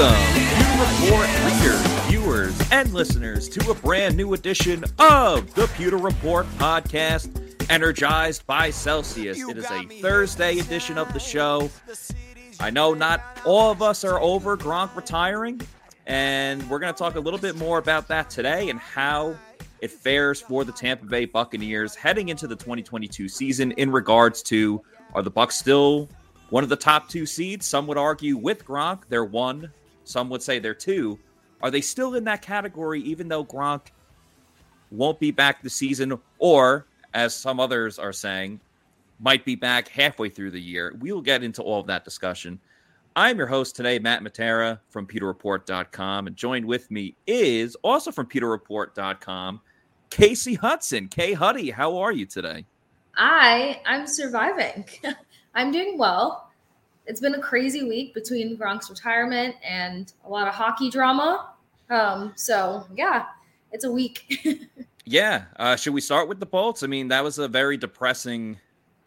Welcome, Pewter Report readers, viewers, and listeners, to a brand new edition of the Pewter Report podcast, energized by Celsius. It is a Thursday edition of the show. I know not all of us are over Gronk retiring, and we're going to talk a little bit more about that today and how it fares for the Tampa Bay Buccaneers heading into the 2022 season in regards to are the Bucks still one of the top two seeds? Some would argue with Gronk, they're one. Some would say they're two. Are they still in that category, even though Gronk won't be back this season, or as some others are saying, might be back halfway through the year? We will get into all of that discussion. I'm your host today, Matt Matera from PewterReport.com, and joined with me is also from PewterReport.com, Casey Hudson. Kay Huddy, how are you today? I I'm surviving. I'm doing well. It's been a crazy week between Gronk's retirement and a lot of hockey drama. Um, so yeah, it's a week. yeah. Uh, should we start with the Bolts? I mean, that was a very depressing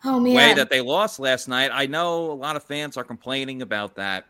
oh, man. way that they lost last night. I know a lot of fans are complaining about that.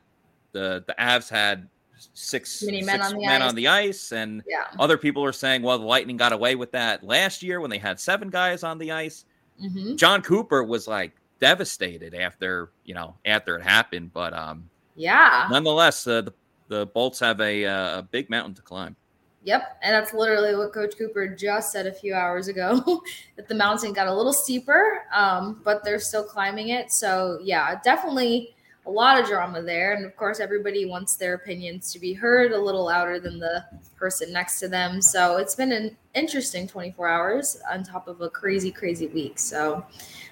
The the Avs had six, men, six on, the men ice. on the ice, and yeah. other people are saying, well, the Lightning got away with that last year when they had seven guys on the ice. Mm-hmm. Jon Cooper was like devastated after you know after it happened, but um, yeah. Nonetheless, uh, the the Bolts have a, uh, a big mountain to climb. Yep, and that's literally what Coach Cooper just said a few hours ago that the mountain got a little steeper, um, but they're still climbing it. So yeah, definitely a lot of drama there, and of course everybody wants their opinions to be heard a little louder than the person next to them. So it's been an interesting 24 hours on top of a crazy, crazy week. So,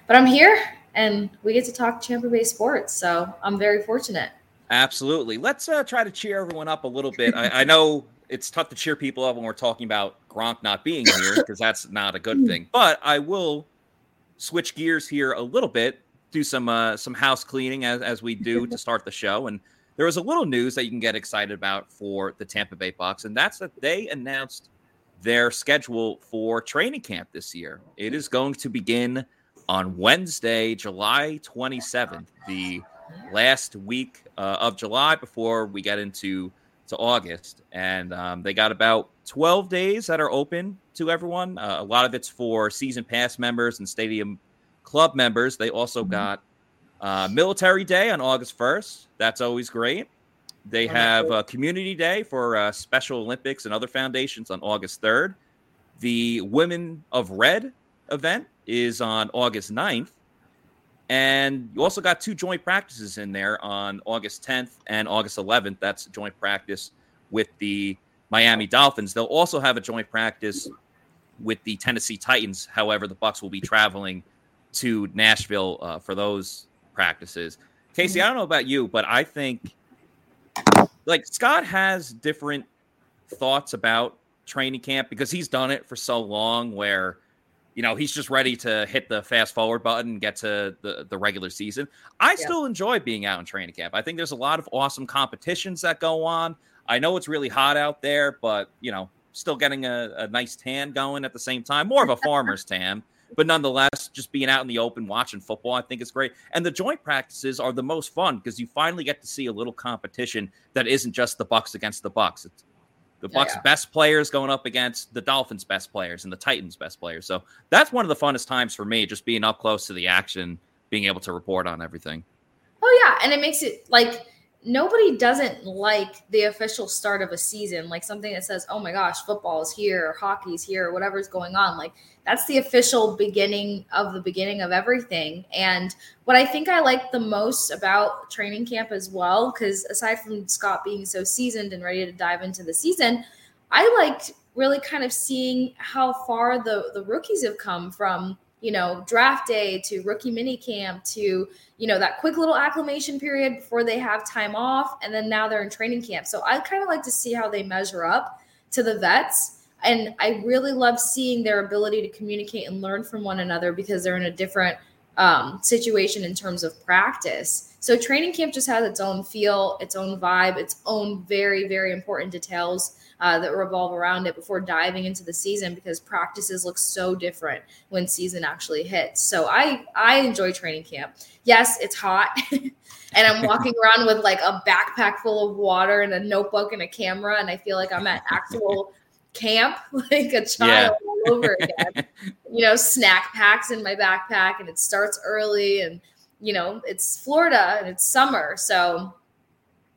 but I'm here and we get to talk Tampa Bay sports. So I'm very fortunate. Absolutely. Let's uh, try to cheer everyone up a little bit. I, I, know it's tough to cheer people up when we're talking about Gronk not being here because that's not a good thing. But I will switch gears here a little bit, do some uh, some house cleaning as, as we do to start the show. And there was a little news that you can get excited about for the Tampa Bay Bucs, and that's that they announced their schedule for training camp this year. It is going to begin on Wednesday, July 27th, the last week uh, of July before we get into to August. And um, they got about 12 days that are open to everyone. Uh, a lot of it's for season pass members and stadium club members. They also mm-hmm. got uh, Military Day on August 1st. That's always great. They have a Community Day for uh, Special Olympics and other foundations on August 3rd. The Women of Red event is on August 9th. And you also got two joint practices in there on August 10th and August 11th. That's joint practice with the Miami Dolphins. They'll also have a joint practice with the Tennessee Titans. However, the Bucks will be traveling to Nashville uh, for those practices. Casey, I don't know about you, but I think like Scott has different thoughts about training camp because he's done it for so long where you know, he's just ready to hit the fast forward button and get to the, the regular season. I yeah. still enjoy being out in training camp. I think there's a lot of awesome competitions that go on. I know it's really hot out there, but, you know, still getting a, a nice tan going at the same time. More of a farmer's tan, but nonetheless, just being out in the open watching football, I think is great. And the joint practices are the most fun because you finally get to see a little competition that isn't just the Bucks against the Bucks. It's the oh, Bucks' yeah, yeah. best players going up against the Dolphins' best players and the Titans' best players. So that's one of the funnest times for me, just being up close to the action, being able to report on everything. Oh yeah, and it makes it like nobody doesn't like the official start of a season, like something that says, "Oh my gosh, football is here, or hockey's here, or whatever's going on." Like that's the official beginning of the beginning of everything. And what I think I like the most about training camp as well, because aside from Scott being so seasoned and ready to dive into the season, I liked really kind of seeing how far the the rookies have come from you know draft day to rookie mini camp to you know that quick little acclimation period before they have time off and then now they're in training camp so i kind of like to see how they measure up to the vets and I really love seeing their ability to communicate and learn from one another because they're in a different um, situation in terms of practice. So training camp just has its own feel, its own vibe, its own very, very important details uh, that revolve around it before diving into the season because practices look so different when season actually hits. So I I enjoy training camp. Yes, it's hot. and I'm walking around with like a backpack full of water and a notebook and a camera and I feel like I'm at actual camp like a child yeah. all over again. you know, snack packs in my backpack and it starts early and you know, it's Florida and it's summer. So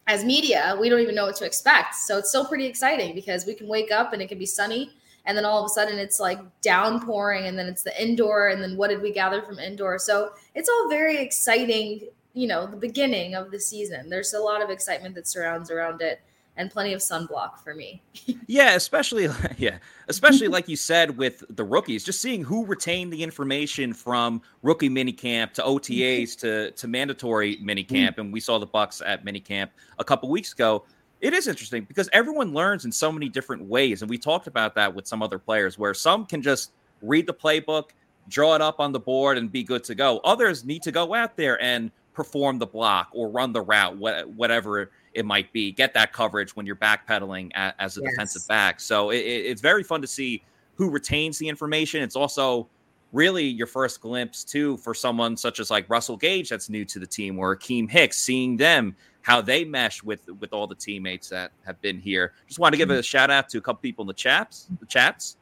as media, we don't even know what to expect. So it's still pretty exciting because we can wake up and it can be sunny and then all of a sudden it's like downpouring and then it's the indoor and then what did we gather from indoor? So it's all very exciting, you know, the beginning of the season. There's a lot of excitement that surrounds around it and plenty of sunblock for me. yeah, especially yeah, especially like you said with the rookies, just seeing who retained the information from rookie minicamp to OTAs to to mandatory minicamp, and we saw the Bucks at minicamp a couple weeks ago. It is interesting because everyone learns in so many different ways, and we talked about that with some other players, where some can just read the playbook, draw it up on the board, and be good to go. Others need to go out there and perform the block or run the route, whatever it might be. Get that coverage when you're backpedaling as a yes. defensive back. So it, it's very fun to see who retains the information. It's also really your first glimpse too for someone such as like Russell Gage that's new to the team or Akiem Hicks, seeing them how they mesh with with all the teammates that have been here. Just want to give a mm-hmm. shout out to a couple people in the chats. The chats.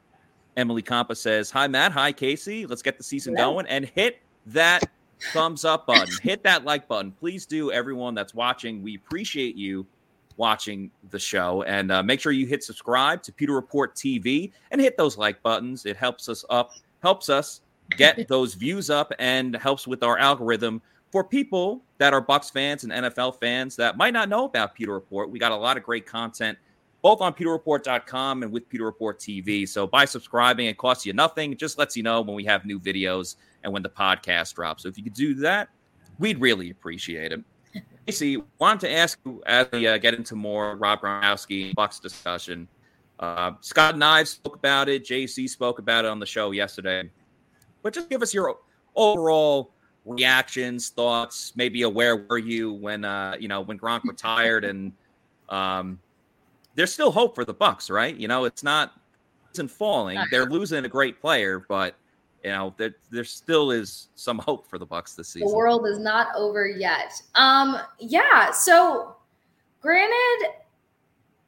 Emily Compa says, "Hi Matt, hi Casey. Let's get the season Hello. going and hit that thumbs up button, hit that like button. Please do, everyone that's watching. We appreciate you watching the show. And uh, make sure you hit subscribe to Pewter Report TV and hit those like buttons. It helps us up, helps us get those views up, and helps with our algorithm for people that are Bucks fans and NFL fans that might not know about Pewter Report. We got a lot of great content both on pewterreport.com and with Pewter Report TV. So by subscribing, it costs you nothing. It just lets you know when we have new videos and when the podcast drops. So if you could do that, we'd really appreciate it. Casey, wanted to ask you as we uh, get into more Rob Gronkowski Bucks discussion. Uh, Scott and I spoke about it. JC spoke about it on the show yesterday. But just give us your overall reactions, thoughts. Maybe where were you when uh, you know when Gronk retired, and um, there's still hope for the Bucks, right? You know, it's not isn't falling. They're losing a great player, but you know there, there still is some hope for the bucks this season. the world is not over yet. Um yeah so granted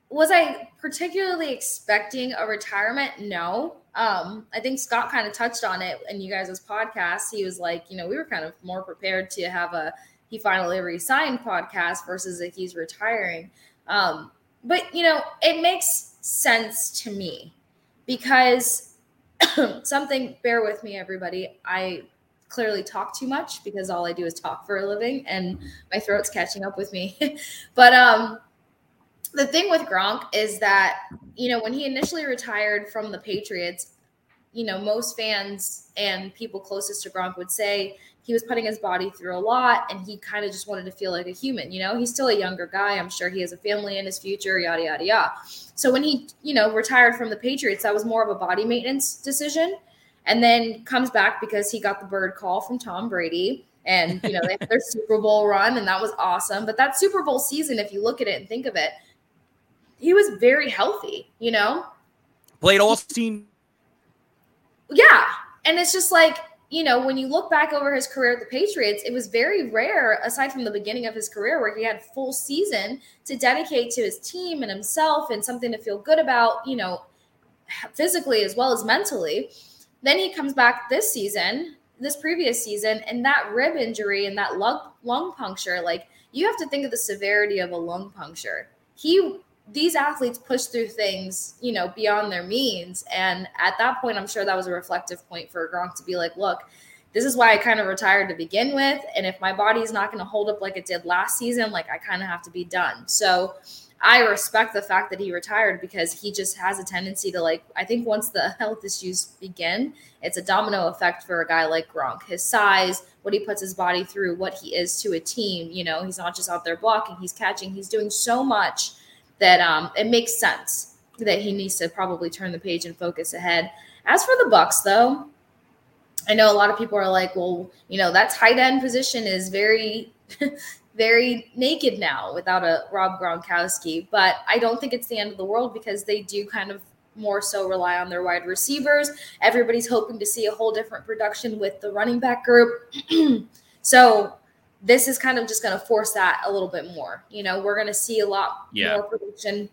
was i particularly expecting a retirement? No. Um i think scott kind of touched on it in you guys' podcast. He was like you know we were kind of more prepared to have a he finally resigned podcast versus if he's retiring. Um but you know it makes sense to me because something, bear with me, everybody. I clearly talk too much because all I do is talk for a living and my throat's catching up with me. but um the thing with Gronk is that, you know, when he initially retired from the Patriots, you know, most fans and people closest to Gronk would say he was putting his body through a lot and he kind of just wanted to feel like a human. You know, he's still a younger guy. I'm sure he has a family in his future, yada, yada, yada. So when he, you know, retired from the Patriots, that was more of a body maintenance decision. And then comes back because he got the bird call from Tom Brady. And, you know, they had their Super Bowl run and that was awesome. But that Super Bowl season, if you look at it and think of it, he was very healthy, you know? Played all team. Yeah. And it's just like, you know, when you look back over his career at the Patriots, it was very rare, aside from the beginning of his career, where he had full season to dedicate to his team and himself and something to feel good about, you know, physically as well as mentally. Then he comes back this season, this previous season, and that rib injury and that lung lung puncture, like you have to think of the severity of a lung puncture. He these athletes push through things, you know, beyond their means. And at that point, I'm sure that was a reflective point for Gronk to be like, look, this is why I kind of retired to begin with. And if my body is not going to hold up like it did last season, like I kind of have to be done. So I respect the fact that he retired because he just has a tendency to like, I think once the health issues begin, it's a domino effect for a guy like Gronk. His size, what he puts his body through, what he is to a team. You know, he's not just out there blocking, he's catching, he's doing so much that um, it makes sense that he needs to probably turn the page and focus ahead. As for the Bucks, though, I know a lot of people are like, well, you know, that tight end position is very, very naked now without a Rob Gronkowski. But I don't think it's the end of the world because they do kind of more so rely on their wide receivers. Everybody's hoping to see a whole different production with the running back group. so this is kind of just going to force that a little bit more. You know, we're going to see a lot yeah. more production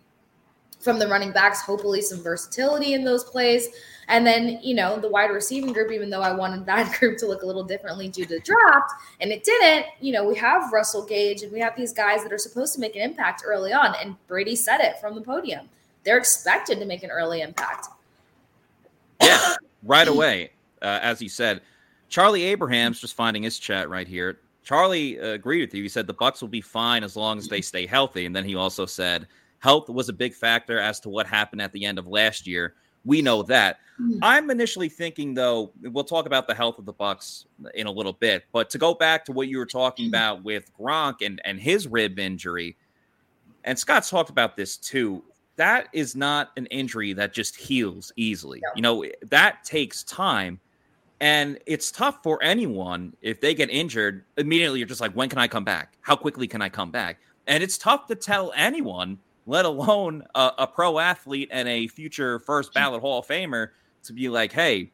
from the running backs, hopefully some versatility in those plays. And then, you know, the wide receiving group, even though I wanted that group to look a little differently due to the draft, and it didn't, you know, we have Russell Gage and we have these guys that are supposed to make an impact early on. And Brady said it from the podium. They're expected to make an early impact. Yeah, right away. Uh, as he said, Charlie Abrahams just finding his chat right here. Charlie uh, agreed with you. He said the Bucks will be fine as long as they stay healthy, and then he also said health was a big factor as to what happened at the end of last year. We know that. Mm-hmm. I'm initially thinking, though, we'll talk about the health of the Bucks in a little bit, but to go back to what you were talking mm-hmm. about with Gronk and and his rib injury, and Scott's talked about this too. That is not an injury that just heals easily. No. You know that takes time and it's tough for anyone if they get injured. Immediately, you're just like, when can I come back? How quickly can I come back? And it's tough to tell anyone, let alone a, a pro athlete and a future first ballot Hall of Famer, to be like, hey,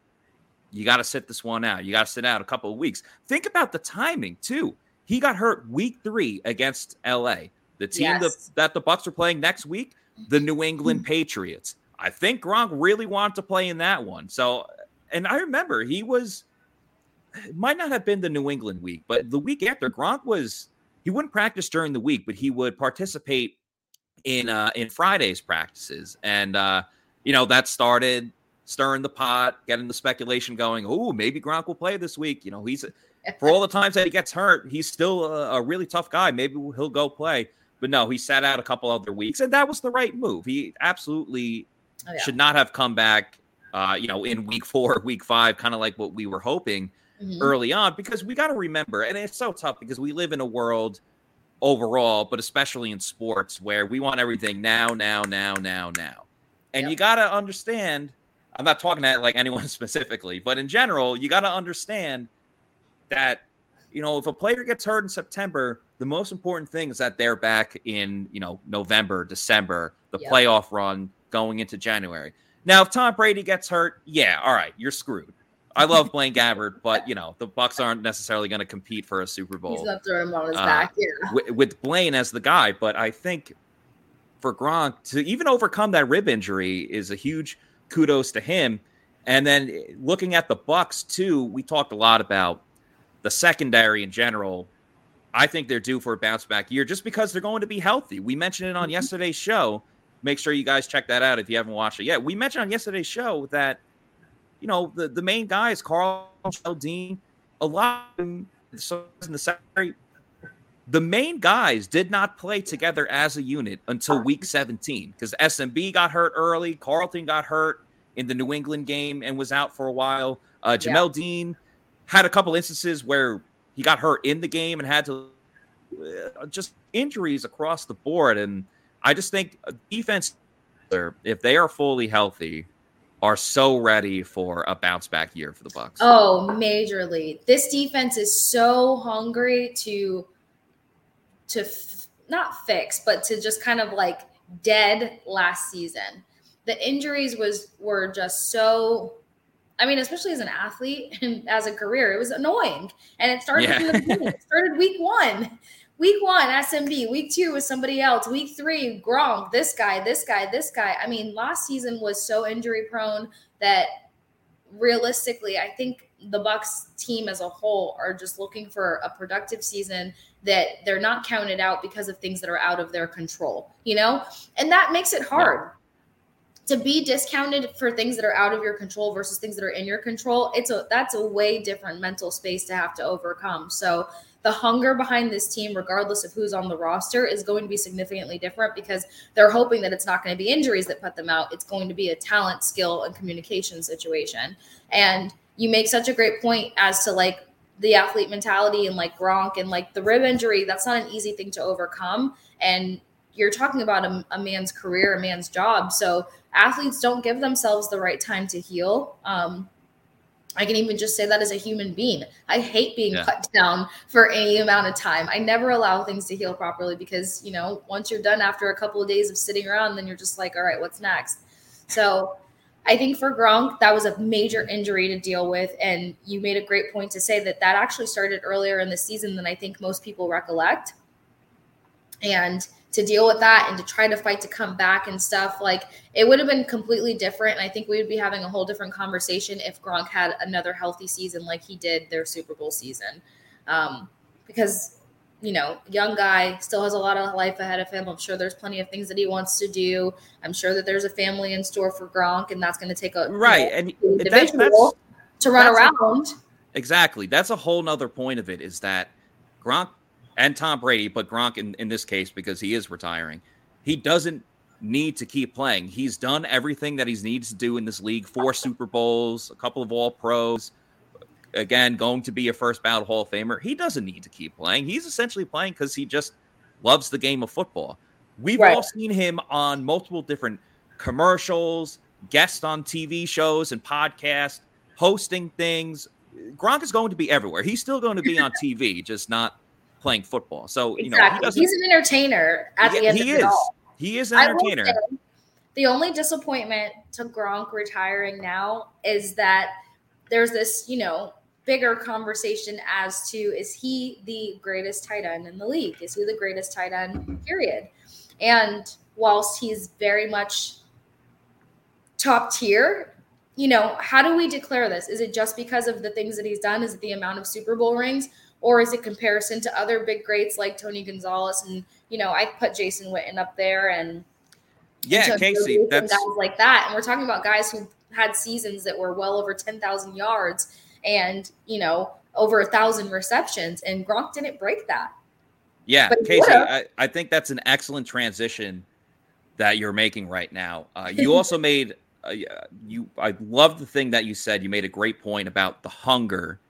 you got to sit this one out. You got to sit out a couple of weeks. Think about the timing too. He got hurt week three against LA. The team yes. that, that the Bucks are playing next week, the New England mm. Patriots. I think Gronk really wanted to play in that one. So and I remember he was might not have been the New England week, but the week after Gronk was he wouldn't practice during the week, but he would participate in uh in Friday's practices. And uh, you know, that started stirring the pot, getting the speculation going. Oh, maybe Gronk will play this week. You know, he's for all the times that he gets hurt, he's still a, a really tough guy. Maybe he'll go play. But no, he sat out a couple other weeks, and that was the right move. He absolutely oh, yeah. should not have come back uh, you know, in week four, week five, kind of like what we were hoping mm-hmm. early on, because we got to remember, and it's so tough because we live in a world overall, but especially in sports where we want everything now, now, now, now, now. And yep. you got to understand, I'm not talking to like anyone specifically, but in general, you got to understand that, you know, if a player gets hurt in September, the most important thing is that they're back in, you know, November, December, the yep. playoff run going into January. Now, if Tom Brady gets hurt, yeah, all right, you're screwed. I love Blaine Gabbert, but you know the Bucks aren't necessarily going to compete for a Super Bowl. He's not throwing on his uh, back, yeah. With, with, Blaine as the guy, but I think for Gronk to even overcome that rib injury is a huge kudos to him. And then looking at the Bucks too, we talked a lot about the secondary in general. I think they're due for a bounce back year just because they're going to be healthy. We mentioned it on mm-hmm. yesterday's show make sure you guys check that out if you haven't watched it yet. We mentioned on yesterday's show that you know the, the main guys, Carl Dean, a lot of them, in the secondary, the main guys did not play together as a unit until week 17 because SMB got hurt early, Carlton got hurt in the New England game and was out for a while. Uh, Jamel yeah. Dean had a couple instances where he got hurt in the game and had to uh, just injuries across the board and I just think uh, defense, if they are fully healthy, are so ready for a bounce back year for the Bucks. Oh, majorly. This defense is so hungry to to f- not fix, but to just kind of like dead last season. The injuries was were just so I mean, especially as an athlete and as a career, it was annoying. And it started yeah. it started week one. Week one, SMB. Week two was somebody else. Week three, Gronk. This guy, this guy, this guy. I mean, last season was so injury prone that realistically, I think the Bucks team as a whole are just looking for a productive season that they're not counted out because of things that are out of their control. You know, and that makes it hard. To be discounted for things that are out of your control versus things that are in your control, it's a that's a way different mental space to have to overcome. So the hunger behind this team, regardless of who's on the roster, is going to be significantly different because they're hoping that it's not going to be injuries that put them out. It's going to be a talent, skill, and communication situation. And you make such a great point as to like the athlete mentality and like Gronk and like the rib injury. That's not an easy thing to overcome. And you're talking about a, a man's career, a man's job. So athletes don't give themselves the right time to heal. Um, I can even just say that as a human being. I hate being yeah. cut down for any amount of time. I never allow things to heal properly because, you know, once you're done after a couple of days of sitting around, then you're just like, all right, what's next? So I think for Gronk, that was a major injury to deal with. And you made a great point to say that that actually started earlier in the season than I think most people recollect. And to deal with that and to try to fight to come back and stuff. Like it would have been completely different. And I think we would be having a whole different conversation if Gronk had another healthy season like he did their Super Bowl season. Um, because, you know, young guy still has a lot of life ahead of him. I'm sure there's plenty of things that he wants to do. I'm sure that there's a family in store for Gronk, and that's going to take a right you know, and individual to run around. A, exactly. That's a whole nother point of it is that Gronk and Tom Brady, but Gronk in, in this case, because he is retiring, he doesn't need to keep playing. He's done everything that he needs to do in this league four Super Bowls, a couple of All Pros. Again, going to be a first ballot Hall of Famer. He doesn't need to keep playing. He's essentially playing because he just loves the game of football. We've right. all seen him on multiple different commercials, guests on TV shows and podcasts, hosting things. Gronk is going to be everywhere. He's still going to be on TV, just not playing football. So you know he he's an entertainer at the end he of is. it all. He is an entertainer. The only disappointment to Gronk retiring now is that there's this, you know, bigger conversation as to is he the greatest tight end in the league? Is he the greatest tight end? Period. And whilst he's very much top tier, you know, how do we declare this? Is it just because of the things that he's done? Is it the amount of Super Bowl rings? Or is it comparison to other big greats like Tony Gonzalez and you know I put Jason Witten up there and yeah Casey that's guys like that and we're talking about guys who had seasons that were well over ten thousand yards and you know over a thousand receptions and Gronk didn't break that. Yeah, Casey, I, I, think that's an excellent transition that you're making right now. Uh, you also made uh, you I love the thing that you said. You made a great point about the hunger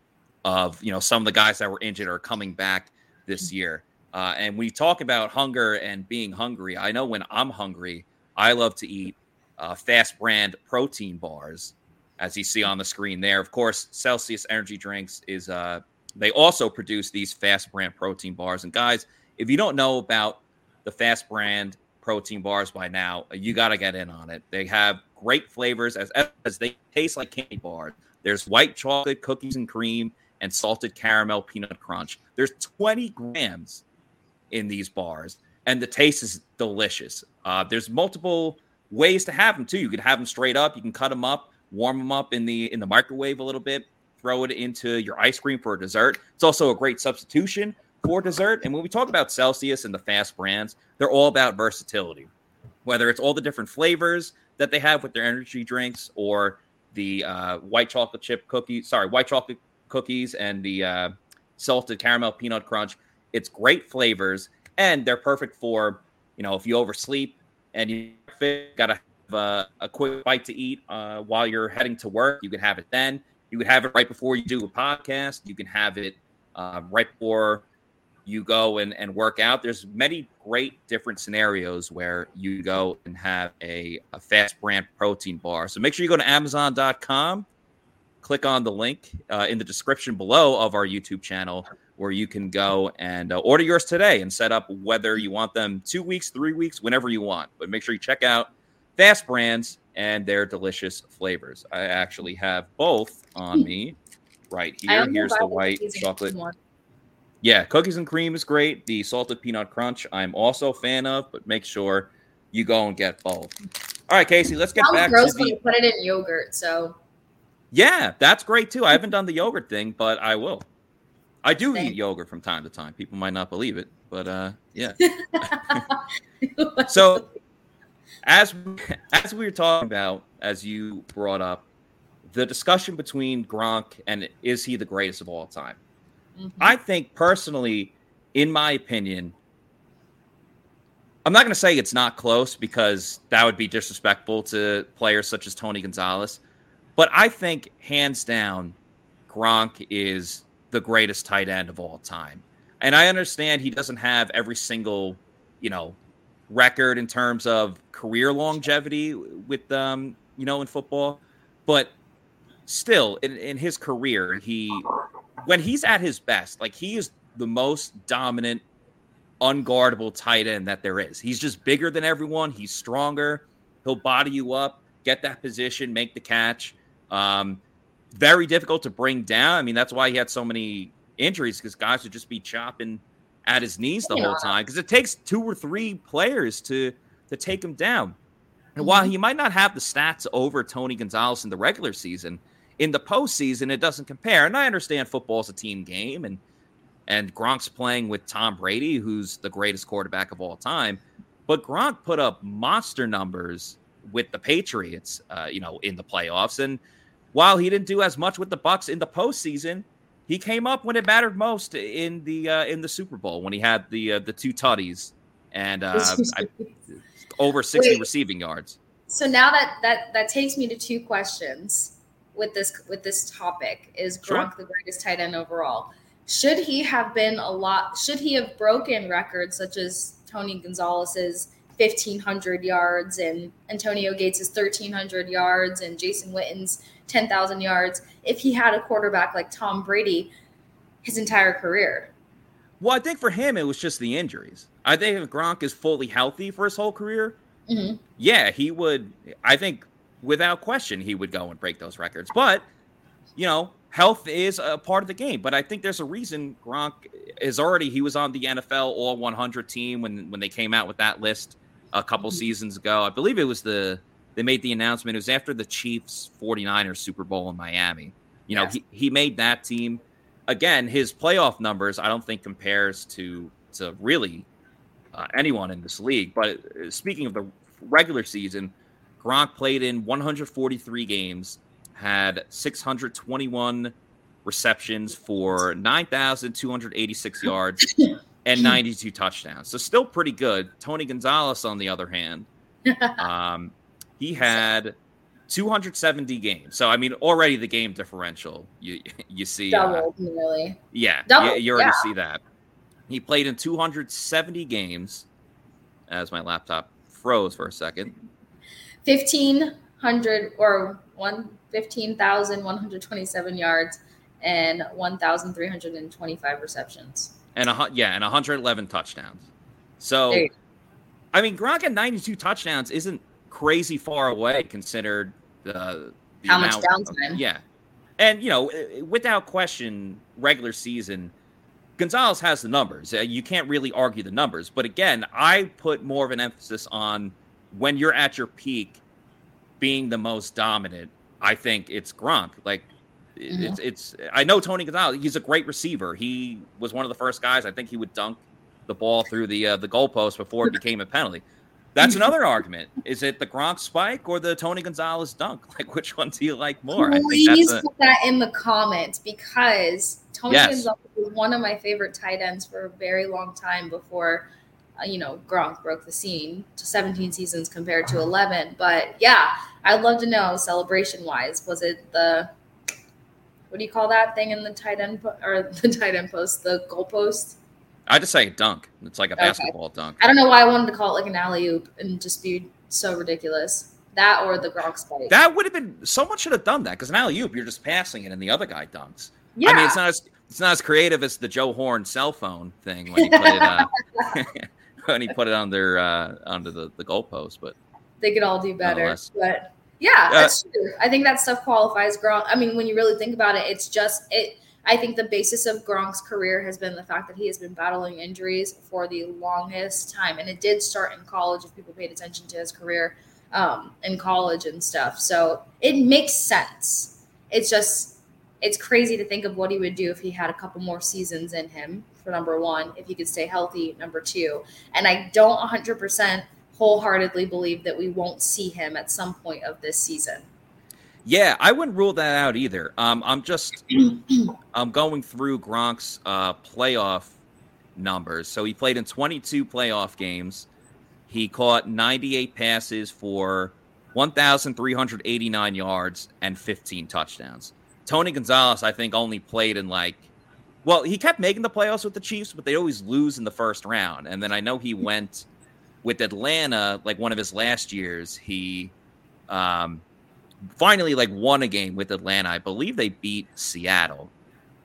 of you know some of the guys that were injured are coming back this mm-hmm. year. Uh, and we talk about hunger and being hungry. I know when I'm hungry, I love to eat uh, fast brand protein bars, as you see on the screen there. Of course, Celsius Energy Drinks is uh, they also produce these fast brand protein bars. And guys, if you don't know about the fast brand protein bars by now, you got to get in on it. They have great flavors as as they taste like candy bars. There's white chocolate cookies and cream and salted caramel peanut crunch. There's 20 grams in these bars, and the taste is delicious. Uh, there's multiple ways to have them too. You can have them straight up. You can cut them up, warm them up in the in the microwave a little bit, throw it into your ice cream for a dessert. It's also a great substitution for dessert. And when we talk about Celsius and the fast brands, they're all about versatility. Whether it's all the different flavors that they have with their energy drinks or the uh, white chocolate chip cookies, sorry, white chocolate cookies and the uh, salted caramel peanut crunch. It's great flavors and they're perfect for you know if you oversleep and you got to have a, a, quick bite to eat uh, while you're heading to work. You can have it then. You can have it right before you do a podcast. You can have it uh, right before you go and, and work out. There's many great different scenarios where you go and have a, a fast brand protein bar. So make sure you go to Amazon.com click on the link uh, in the description below of our YouTube channel where you can go and uh, order yours today and set up whether you want them two weeks, three weeks, whenever you want. But make sure you check out Fast Brands and their delicious flavors. I actually have both on me right here. Here's the white chocolate. Yeah, cookies and cream is great. The salted peanut crunch, I'm also a fan of, but make sure you go and get both. All right, Casey, let's get Sounds back gross to the. When you put it in yogurt, so yeah, that's great too. I haven't done the yogurt thing, but I will. I do Thanks. eat yogurt from time to time. People might not believe it, but uh, yeah. so, as as we were talking about, as you brought up, the discussion between Gronk and is he the greatest of all time? Mm-hmm. I think personally, in my opinion, I'm not going to say it's not close because that would be disrespectful to players such as Tony Gonzalez. But I think hands down, Gronk is the greatest tight end of all time. And I understand he doesn't have every single, you know, record in terms of career longevity with um, you know, in football, but still in, in his career, he when he's at his best, like he is the most dominant, unguardable tight end that there is. He's just bigger than everyone. He's stronger. He'll body you up, get that position, make the catch. Um, very difficult to bring down. I mean, that's why he had so many injuries because guys would just be chopping at his knees the whole time because it takes two or three players to to take him down. And while mm-hmm. he might not have the stats over Tony Gonzalez in the regular season, in the postseason it doesn't compare. And I understand football is a team game, and and Gronk's playing with Tom Brady, who's the greatest quarterback of all time. But Gronk put up monster numbers with the Patriots, uh, you know, in the playoffs. And while he didn't do as much with the Bucks in the postseason, he came up when it mattered most in the uh, in the Super Bowl when he had the uh, the two tutties and uh, I, over sixty Wait. receiving yards. So now that that that takes me to two questions with this with this topic: Is Gronk sure. the greatest tight end overall? Should he have been a lot? Should he have broken records such as Tony Gonzalez's 1,500 yards and Antonio Gates' 1,300 yards and Jason Witten's 10,000 yards if he had a quarterback like Tom Brady his entire career. Well, I think for him, it was just the injuries. I think if Gronk is fully healthy for his whole career, mm-hmm. yeah, he would. I think without question, he would go and break those records. But, you know, health is a part of the game. But I think there's a reason Gronk is already, he was on the NFL All 100 team when, when they came out with that list a couple mm-hmm. seasons ago. I believe it was the they made the announcement. It was after the Chiefs 49ers Super Bowl in Miami. You know, yes. he, he made that team. Again, his playoff numbers I don't think compares to to really uh, anyone in this league. But uh, speaking of the regular season, Gronk played in 143 games, had 621 receptions for 9,286 yards and 92 touchdowns. So still pretty good. Tony Gonzalez, on the other hand, um, he had 270 games. So I mean, already the game differential you you see doubled uh, really. Yeah, you, you, already yeah. see that. He played in 270 games. As my laptop froze for a second. 1500 or one 15,127 yards and 1,325 receptions. And a yeah, and 111 touchdowns. So, I mean, Gronk at 92 touchdowns isn't crazy far away considered the, the how much downtime. Of, yeah, and you know, without question, regular season, Gonzalez has the numbers. Uh, you can't really argue the numbers. But again, I put more of an emphasis on when you're at your peak, being the most dominant. I think it's Gronk. Like mm-hmm. it's it's. I know Tony Gonzalez. He's a great receiver. He was one of the first guys. I think he would dunk the ball through the uh, the goalpost before it became a penalty. That's another argument. Is it the Gronk spike or the Tony Gonzalez dunk? Like, which one do you like more? Please a... put that in the comments because Tony yes. Gonzalez was one of my favorite tight ends for a very long time before, uh, you know, Gronk broke the scene to 17 seasons compared to 11. But yeah, I'd love to know celebration wise. Was it the what do you call that thing in the tight end po- or the tight end post, the goal post? I just say dunk. It's like a basketball dunk. I don't know why I wanted to call it like an alley oop and just be so ridiculous. That or the Gronk spike. That would have been someone should have done that because an alley oop you're just passing it and the other guy dunks. Yeah. I mean, it's not as it's not as creative as the Joe Horn cell phone thing when he put it uh, when he put it under uh, under the the goalpost, but they could all do better. But yeah, that's uh, true. I think that stuff qualifies Gronk. I mean, when you really think about it, it's just it I think the basis of Gronk's career has been the fact that he has been battling injuries for the longest time. And it did start in college if people paid attention to his career um, in college and stuff. So it makes sense. It's just, it's crazy to think of what he would do if he had a couple more seasons in him, for number one, if he could stay healthy, number two. And I don't 100% wholeheartedly believe that we won't see him at some point of this season. Yeah, I wouldn't rule that out either. Um, I'm just I'm going through Gronk's uh, playoff numbers. So he played in 22 playoff games. He caught 98 passes for 1,389 yards and 15 touchdowns. Tony Gonzalez, I think, only played in like, well, he kept making the playoffs with the Chiefs, but they always lose in the first round. And then I know he went with Atlanta, like one of his last years. He um, finally like won a game with Atlanta. I believe they beat Seattle,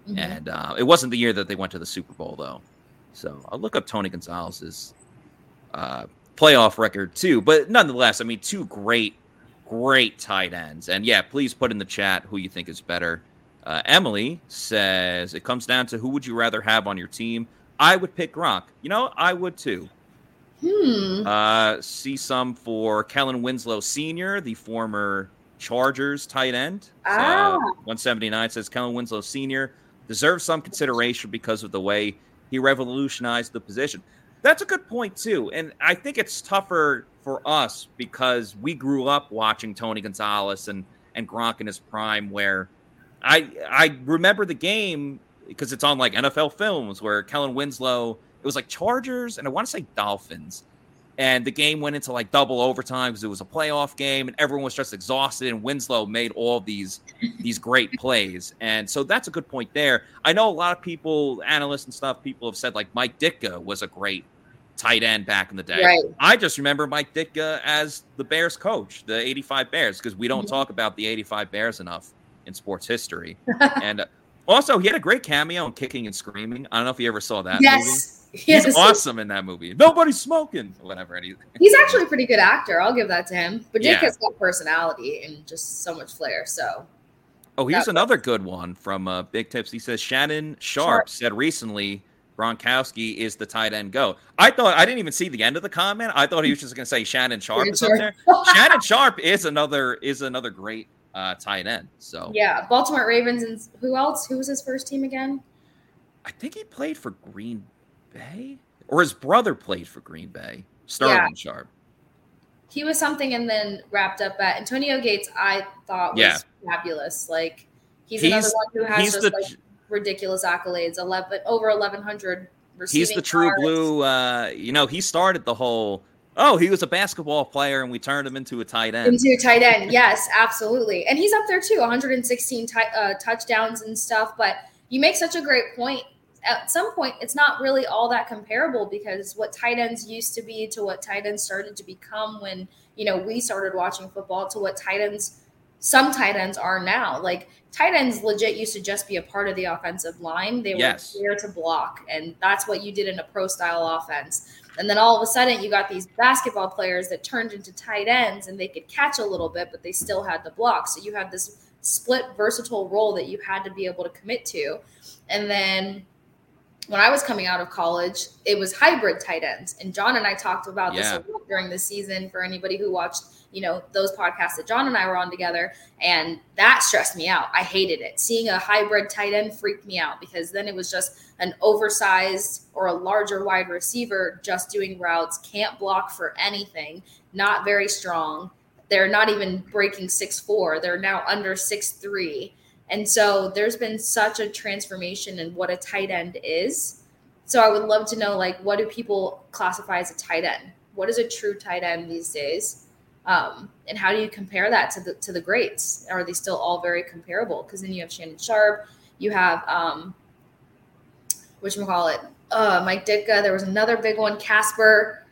Mhm. and uh, it wasn't the year that they went to the Super Bowl though. So I'll look up Tony Gonzalez's uh, playoff record too. But nonetheless, I mean, two great, great tight ends. And yeah, please put in the chat who you think is better. Uh, Emily says it comes down to who would you rather have on your team. I would pick Gronk. You know, I would too. Hmm. Uh, see some for Kellen Winslow Sr., the former Chargers tight end. Ah. 179 says Kellen Winslow Sr. deserves some consideration because of the way he revolutionized the position. That's a good point, too. And I think it's tougher for us because we grew up watching Tony Gonzalez and, and Gronk in his prime, where I I remember the game because it's on like NFL films where Kellen Winslow, it was like Chargers and I want to say Dolphins. And the game went into like double overtime because it was a playoff game and everyone was just exhausted. And Winslow made all these these great plays. And so that's a good point there. I know a lot of people, analysts and stuff, people have said like Mike Ditka was a great tight end back in the day. Right. I just remember Mike Ditka as the Bears coach, the 85 Bears, because we don't Mhm. talk about the 85 Bears enough in sports history. and uh, also, he had a great cameo in Kicking and Screaming. I don't know if you ever saw that movie. yes. He's Yes. awesome in that movie. Nobody's smoking, whatever. He's actually a pretty good actor. I'll give that to him. But Jake Yeah. has got personality and just so much flair. So oh, here's another good one from uh, Big Tips. He says Shannon Sharpe, Sharpe. said recently Gronkowski is the tight end go. I thought I didn't even see the end of the comment. I thought he was just going to say Shannon Sharpe is up there. Shannon Sharpe is another is another great uh, tight end. So yeah, Baltimore Ravens and who else? Who was his first team again? I think he played for Green Bay, or his brother played for Green Bay. Sterling Sharpe. He was something and then wrapped up at Antonio Gates. I thought was Yeah. fabulous. Like he's, He's- another one who has just the like ridiculous accolades. Eleven over eleven hundred. he's the true blue. Uh, you know, he started the whole. Oh, he was a basketball player, and we turned him into a tight end. Into tight end, yes, absolutely, and he's up there too, 116 ti- uh, touchdowns and stuff. But you make such a great point. At some point, it's not really all that comparable because what tight ends used to be to what tight ends started to become when you know we started watching football to what tight ends, some tight ends are now. Like tight ends, legit used to just be a part of the offensive line. They were there to block, and that's what you did in a pro style offense. And then all of a sudden, you got these basketball players that turned into tight ends and they could catch a little bit, but they still had to block. So you had this split, versatile role that you had to be able to commit to. And then when I was coming out of college, it was hybrid tight ends. And John and I talked about Yeah. this during the season for anybody who watched, you know, those podcasts that John and I were on together. And that stressed me out. I hated it. Seeing a hybrid tight end freaked me out because then it was just an oversized or a larger wide receiver just doing routes, can't block for anything, not very strong. They're not even breaking six four. They're now under six three. And so there's been such a transformation in what a tight end is. So I would love to know like what do people classify as a tight end? What is a true tight end these days? Um, and how do you compare that to the to the greats? Are they still all very comparable? Because then you have Shannon Sharpe, you have um, which call it uh, Mike Ditka. There was another big one, Casper.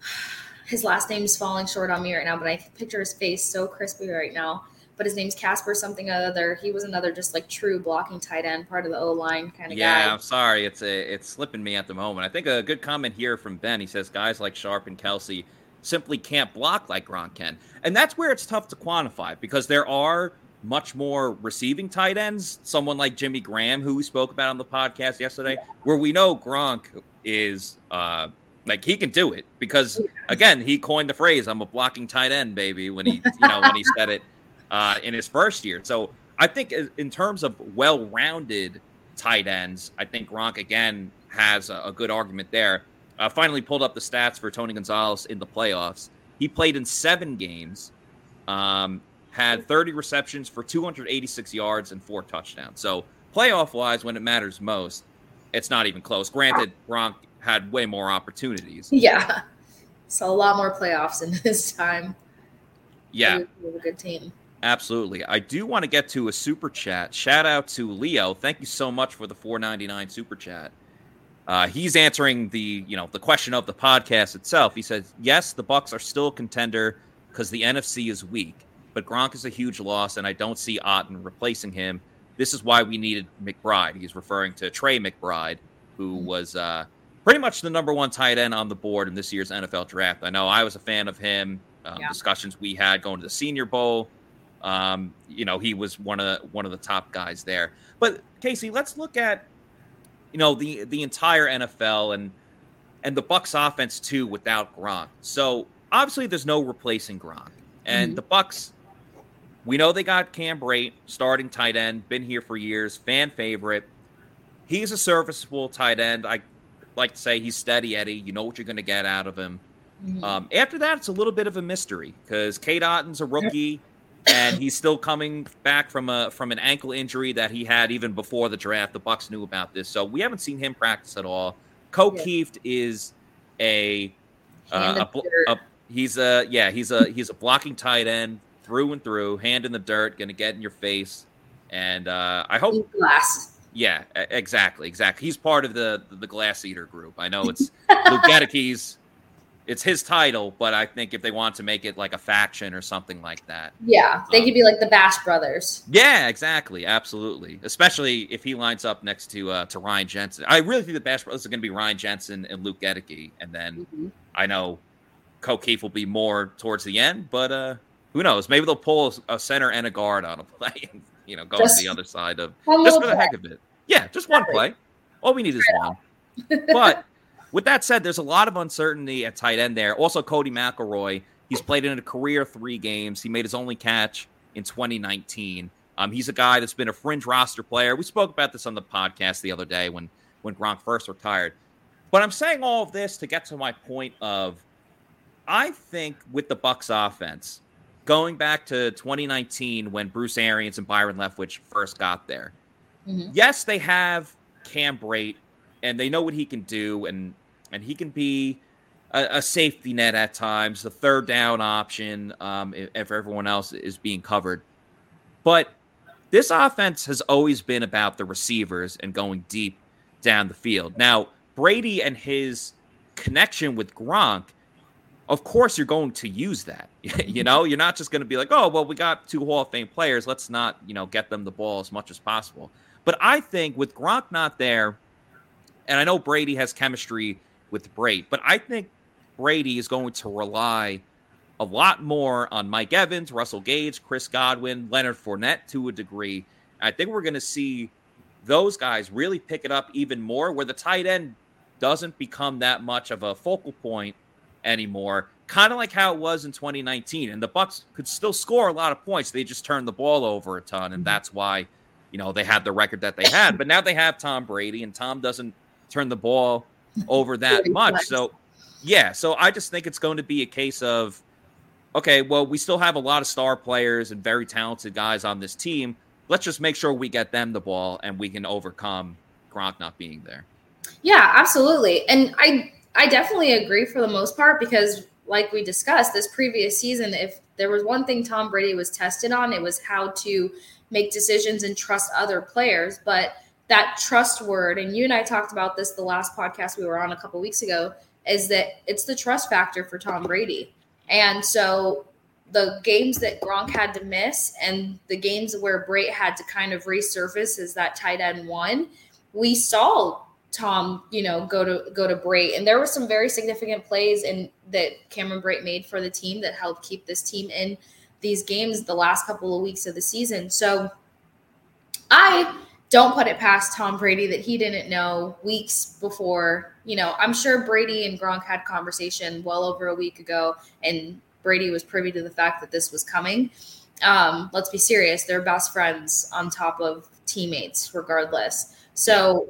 His last name is falling short on me right now, but I picture his face so crispy right now. But his name's Casper something other. He was another just like true blocking tight end, part of the O line kind of Yeah, guy. Yeah, I'm sorry. It's a, it's slipping me at the moment. I think a good comment here from Ben. He says guys like Sharpe and Kelce simply can't block like Gronk can, and that's where it's tough to quantify because there are much more receiving tight ends. Someone like Jimmy Graham, who we spoke about on the podcast yesterday, where we know Gronk is uh, like he can do it because again he coined the phrase "I'm a blocking tight end, baby" when he you know when he said it uh, in his first year. So I think in terms of well-rounded tight ends, I think Gronk again has a, a good argument there. Uh, finally pulled up the stats for Tony Gonzalez in the playoffs. He played in seven games, um, had 30 receptions for 286 yards and four touchdowns. So playoff-wise, when it matters most, it's not even close. Granted, Gronk had way more opportunities. Yeah. So a lot more playoffs in this time. Yeah, was a good team. Absolutely. I do want to get to a super chat. Shout out to Leo. Thank you so much for the 499 super chat. Uh, he's answering the, you know, the question of the podcast itself. He says, "Yes, the Bucks are still a contender because the NFC is weak. but Gronk is a huge loss, and I don't see Otton replacing him. This is why we needed McBride. He's referring to Trey McBride, who mm-hmm. was uh, pretty much the number one tight end on the board in this year's NFL draft. I know I was a fan of him. Um, yeah. Discussions we had going to the Senior Bowl. Um, you know, he was one of one of the top guys there. But Casey, let's look at you know the the entire NFL and and the Bucks offense too without Gronk. So obviously, there's no replacing Gronk, and mm-hmm. the Bucks. We know they got Cam Brate, starting tight end, been here for years, fan favorite. He's a serviceable tight end. I like to say he's steady Eddie. You know what you're going to get out of him. Mm-hmm. Um, after that, it's a little bit of a mystery because Cade Otton's a rookie and he's still coming back from a from an ankle injury that he had even before the draft. The Bucks knew about this, so we haven't seen him practice at all. Ko yeah. is a, uh, a, a, he's a yeah he's a he's a blocking tight end through and through, hand in the dirt, going to get in your face, and uh, I hope glass. Yeah, exactly, exactly. He's part of the the, glass eater group. I know it's Luke Goedeke's it's his title, but I think if they want to make it like a faction or something like that. Yeah, they um, could be like the Bash Brothers. Yeah, exactly, absolutely. Especially if he lines up next to uh, to Ryan Jensen. I really think the Bash Brothers are going to be Ryan Jensen and Luke Goedeke, and then mm-hmm. I know Ko will be more towards the end, but uh, who knows? Maybe they'll pull a center and a guard on a play, and you know, go just to the other side of just for the heck of it. Yeah, just one play. All we need is one. But with that said, there's a lot of uncertainty at tight end there. Also, Codey McElroy, he's played in a career three games. He made his only catch in 2019. Um, he's a guy that's been a fringe roster player. We spoke about this on the podcast the other day when when Gronk first retired. But I'm saying all of this to get to my point of I think with the Bucks offense, going back to 2019 when Bruce Arians and Byron Leftwich first got there. Mm-hmm. Yes, they have Cam Brate and they know what he can do and and he can be a, a safety net at times, the third down option um, if, if everyone else is being covered. But this offense has always been about the receivers and going deep down the field. Now, Brady and his connection with Gronk, of course, you're going to use that. you know, you're not just going to be like, oh, well, we got two Hall of Fame players. Let's not, you know, get them the ball as much as possible. But I think with Gronk not there, and I know Brady has chemistry with Brate. But I think Brady is going to rely a lot more on Mike Evans, Russell Gage, Chris Godwin, Leonard Fournette to a degree. I think we're going to see those guys really pick it up even more, where the tight end doesn't become that much of a focal point anymore. Kind of like how it was in 2019, and the Bucks could still score a lot of points. They just turned the ball over a ton, and that's why you know they had the record that they had. But now they have Tom Brady, and Tom doesn't turn the ball over that much. So, yeah, so I just think it's going to be a case of, okay, well, we still have a lot of star players and very talented guys on this team. Let's just make sure we get them the ball and we can overcome Gronk not being there. Yeah, absolutely. And I I definitely agree for the most part because like we discussed this previous season if there was one thing Tom Brady was tested on it was how to make decisions and trust other players, but that trust word, and you and I talked about this the last podcast we were on a couple weeks ago, is that it's the trust factor for Tom Brady. And so the games that Gronk had to miss and the games where Brate had to kind of resurface as that tight end one, we saw Tom, you know, go to go to Brate. And there were some very significant plays in that Cameron Brate made for the team that helped keep this team in these games the last couple of weeks of the season. So I don't put it past Tom Brady that he didn't know weeks before. You know, I'm sure Brady and Gronk had conversation well over a week ago, and Brady was privy to the fact that this was coming. Um, let's be serious; they're best friends on top of teammates, regardless. So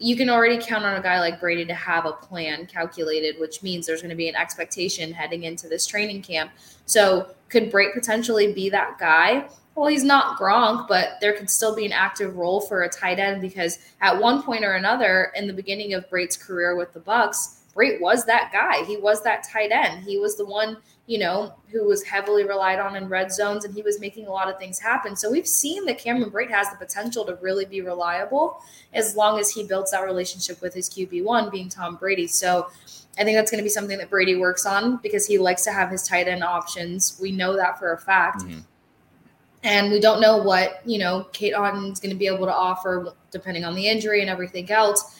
you can already count on a guy like Brady to have a plan calculated, which means there's going to be an expectation heading into this training camp. So could Brady potentially be that guy? Well, he's not Gronk, but there could still be an active role for a tight end because at one point or another in the beginning of Brate's career with the Bucks, Brate was that guy. He was that tight end. He was the one you know, who was heavily relied on in red zones, and he was making a lot of things happen. So we've seen that Cameron Brate has the potential to really be reliable as long as he builds that relationship with his QB1 being Tom Brady. So I think that's going to be something that Brady works on because he likes to have his tight end options. We know that for a fact. Mm-hmm. And we don't know what, you know, Cade Otton's going to be able to offer depending on the injury and everything else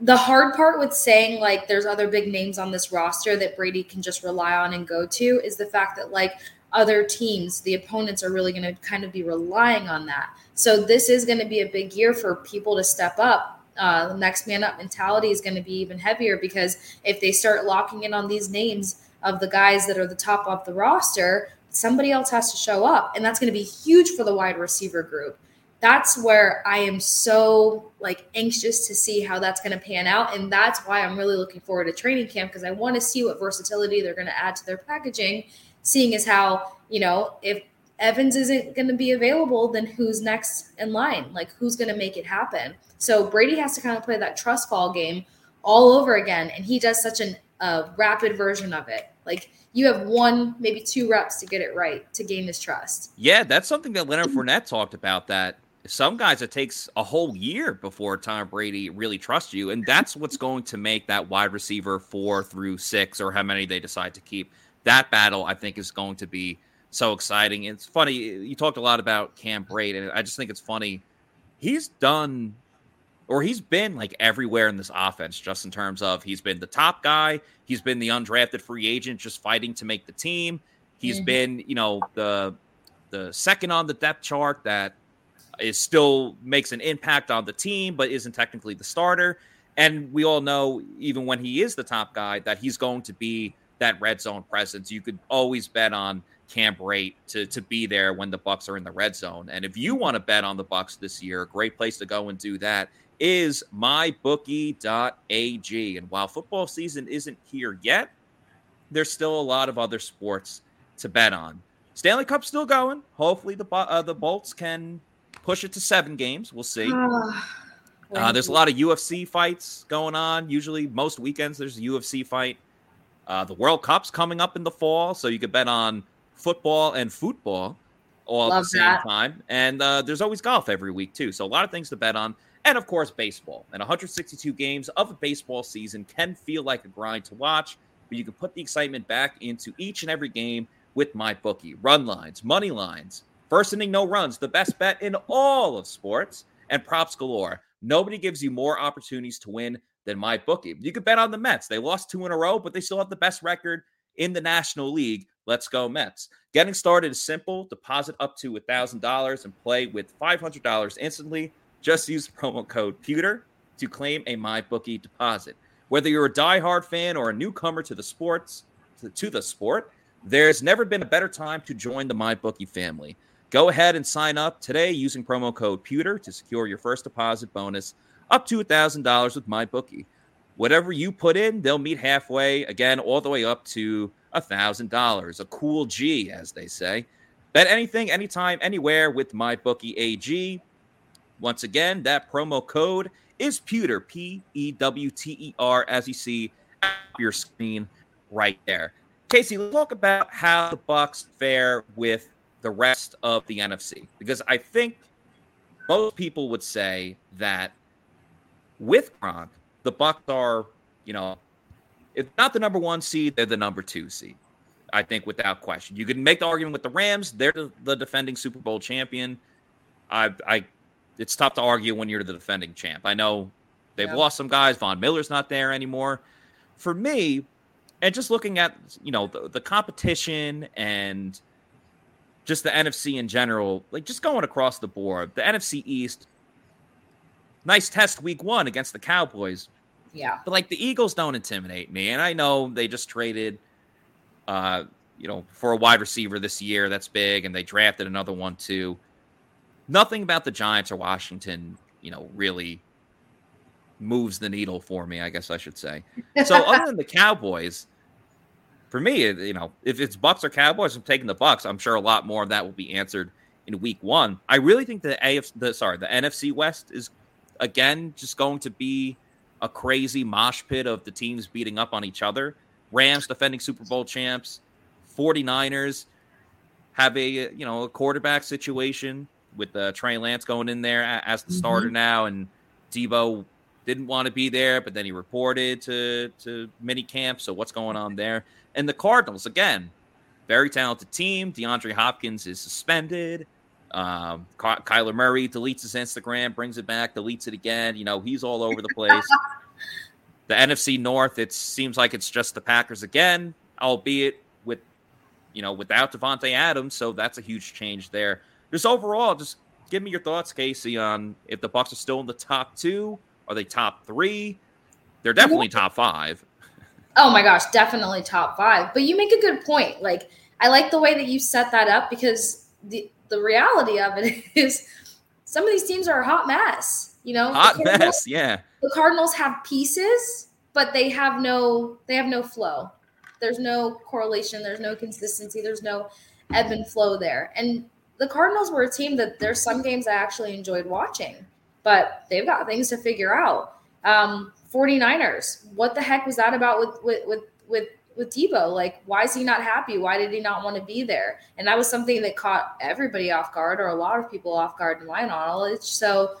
the hard part with saying like there's other big names on this roster that Brady can just rely on and go to is the fact that like other teams, the opponents are really going to kind of be relying on that. So this is going to be a big year for people to step up. Uh, the next man up mentality is going to be even heavier because if they start locking in on these names of the guys that are the top of the roster, somebody else has to show up, and that's going to be huge for the wide receiver group that's where I am so like anxious to see how that's going to pan out. And that's why I'm really looking forward to training camp because I want to see what versatility they're going to add to their packaging, seeing as how, you know, if Evans isn't going to be available, then who's next in line? Like who's going to make it happen? So Brady has to kind of play that trust fall game all over again. And he does such an, a rapid version of it. Like you have one, maybe two reps to get it right to gain his trust. Yeah, that's something that Leonard Fournette talked about that some guys it takes a whole year before Tom Brady really trusts you, and that's what's going to make that wide receiver four through six or how many they decide to keep. That battle, I think, is going to be so exciting. It's funny you talked a lot about Cam Brate, and I just think it's funny. He's done, or he's been like everywhere in this offense, just in terms of he's been the top guy, he's been the undrafted free agent, just fighting to make the team. He's mm-hmm. been, you know, the the second on the depth chart that is still makes an impact on the team, but isn't technically the starter. And we all know, even when he is the top guy, that he's going to be that red zone presence. You could always bet on Cam Brate to to be there when the Bucks are in the red zone. And if you want to bet on the Bucks this year, a great place to go and do that is mybookie.ag. And while football season isn't here yet, there's still a lot of other sports to bet on. Stanley Cup's still going. Hopefully the uh, the Bolts can push it to seven games. We'll see. Uh, there's a lot of UFC fights going on. Usually, most weekends there's a UFC fight. Uh, the World Cup's coming up in the fall, so you could bet on football and football all Love at the same that. time. And uh, there's always golf every week too, so a lot of things to bet on. And of course, baseball. And 162 games of a baseball season can feel like a grind to watch, but you can put the excitement back into each and every game with my bookie. Run lines, money lines, First inning, no runs, the best bet in all of sports, and props galore. Nobody gives you more opportunities to win than my bookie. You could bet on the Mets. They lost two in a row, but they still have the best record in the National League. Let's go, Mets. Getting started is simple. Deposit up to $1,000 and play with $500 instantly. Just use promo code PEWTER to claim a MyBookie deposit. Whether you're a diehard fan or a newcomer to the sports, to, the sport, there's never been a better time to join the MyBookie family. Go ahead and sign up today using promo code Pewter to secure your first deposit bonus up to $1,000 with MyBookie. Whatever you put in, they'll meet halfway, again, all the way up to $1,000. A cool G, as they say. Bet anything, anytime, anywhere with MyBookie AG. Once again, that promo code is Pewter, P E W T E R, as you see your screen right there. Casey, let's talk about how the Bucks fare with the rest of the NFC because I think most people would say that with Gronk, the Bucks are, you know, if not the number one seed, they're the number two seed. I think without question. You can make the argument with the Rams; they're the, the defending Super Bowl champion. I, I, it's tough to argue when you're the defending champ. I know they've yeah. lost some guys. Von Miller's not there anymore. For me, and just looking at you know the, the competition and just the NFC in general, like just going across the board, the NFC East, nice test week one against the Cowboys. Yeah. But like the Eagles don't intimidate me. And I know they just traded uh, you know, for a wide receiver this year that's big, and they drafted another one too. Nothing about the Giants or Washington, you know, really moves the needle for me, I guess I should say. So other than the Cowboys, for me, you know, if it's Bucks or Cowboys, I'm taking the Bucks. I'm sure a lot more of that will be answered in Week One. I really think the AFC, the sorry, the NFC West is again just going to be a crazy mosh pit of the teams beating up on each other. Rams defending Super Bowl champs, 49ers have a you know a quarterback situation with uh, Trey Lance going in there as the starter mm-hmm. now, and Deebo didn't want to be there, but then he reported to to mini camp. So what's going on there? And the Cardinals again, very talented team. DeAndre Hopkins is suspended. Um, Ky- Kyler Murray deletes his Instagram, brings it back, deletes it again. You know, he's all over the place. the NFC North, it seems like it's just the Packers again, albeit with, you know, without Davante Adams. So that's a huge change there. Just overall, just give me your thoughts, Casey, on if the Bucks are still in the top two. Are they top three? They're definitely top five. Oh my gosh, definitely top five. But you make a good point. Like, I like the way that you set that up because the the reality of it is some of these teams are a hot mess. You know, hot mess. Yeah. The Cardinals have pieces, but they have no they have no flow. There's no correlation. There's no consistency. There's no ebb and flow there. And the Cardinals were a team that there's some games I actually enjoyed watching, but they've got things to figure out. Um, 49ers, what the heck was that about with with with with with Deebo. Like, why is he not happy? Why did he not want to be there? And that was something that caught everybody off guard, or a lot of people off guard in my knowledge. So,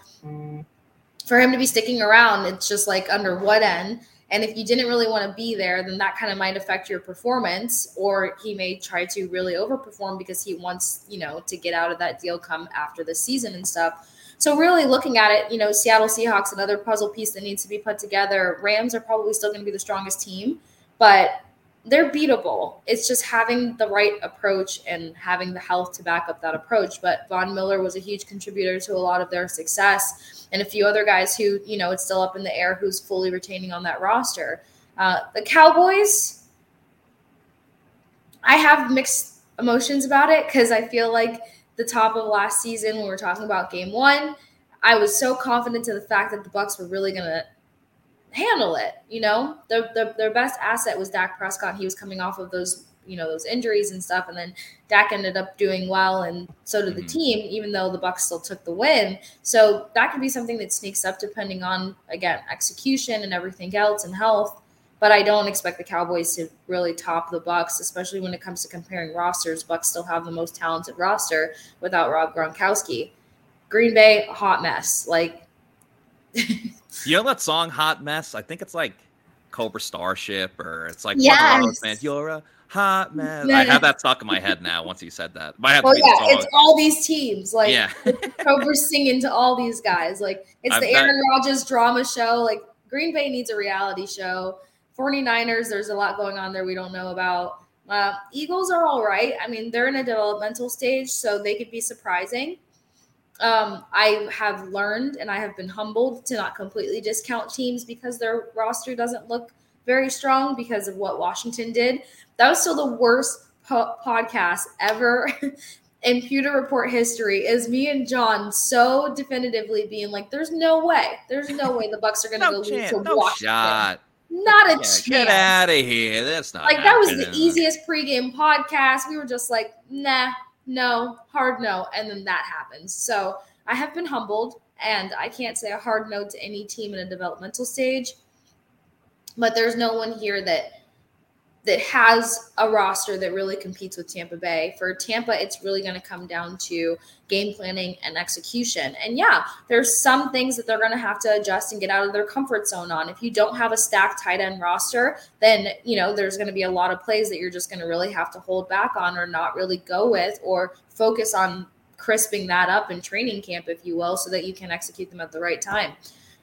for him to be sticking around, it's just like under what end? And if you didn't really want to be there, then that kind of might affect your performance, or he may try to really overperform because he wants, you know, to get out of that deal come after the season and stuff. So really looking at it, you know, Seattle Seahawks, another puzzle piece that needs to be put together. Rams are probably still going to be the strongest team, but they're beatable. It's just having the right approach and having the health to back up that approach. But Von Miller was a huge contributor to a lot of their success, and a few other guys who, you know, it's still up in the air who's fully retaining on that roster. Uh, the Cowboys, I have mixed emotions about it because I feel like the top of last season when we were talking about game one, I was so confident to the fact that the Bucks were really going to handle it. You know, their, their, their best asset was Dak Prescott. He was coming off of those, you know, those injuries and stuff. And then Dak ended up doing well, and so did the mm-hmm. team, even though the Bucks still took the win. So that could be something that sneaks up depending on again execution and everything else and health. But I don't expect the Cowboys to really top the Bucks, especially when it comes to comparing rosters. Bucs still have the most talented roster without Rob Gronkowski. Green Bay, hot mess. Like you know that song "Hot Mess"? I think it's like Cobra Starship, or it's like yes. Man, you're a hot mess. I have that stuck in my head now. Once you said that, might have well, yeah, it's all these teams. Like yeah, Cobra's singing to all these guys. Like it's I'm the Aaron Rodgers drama show. Like Green Bay needs a reality show. 49ers, there's a lot going on there we don't know about. Uh, Eagles are all right. I mean, they're in a developmental stage, so they could be surprising um, I have learned and I have been humbled to not completely discount teams because their roster doesn't look very strong because of what Washington did. That was still the worst po- podcast ever in Pewter Report history. Is me and John so definitively being like, "There's no way, there's no way the Bucks are going to no go chance, lose to no Washington." Shot. Not a yeah, chance. Get out of here. That's not like that was the easiest pregame podcast. We were just like, nah, no, hard no. And then that happens. So I have been humbled, and I can't say a hard no to any team in a developmental stage. But there's no one here that that has a roster that really competes with Tampa Bay. For Tampa, it's really going to come down to game planning and execution. And yeah, there's some things that they're going to have to adjust and get out of their comfort zone on. If you don't have a stacked tight end roster, then, you know, there's going to be a lot of plays that you're just going to really have to hold back on or not really go with or focus on crisping that up in training camp, if you will, so that you can execute them at the right time.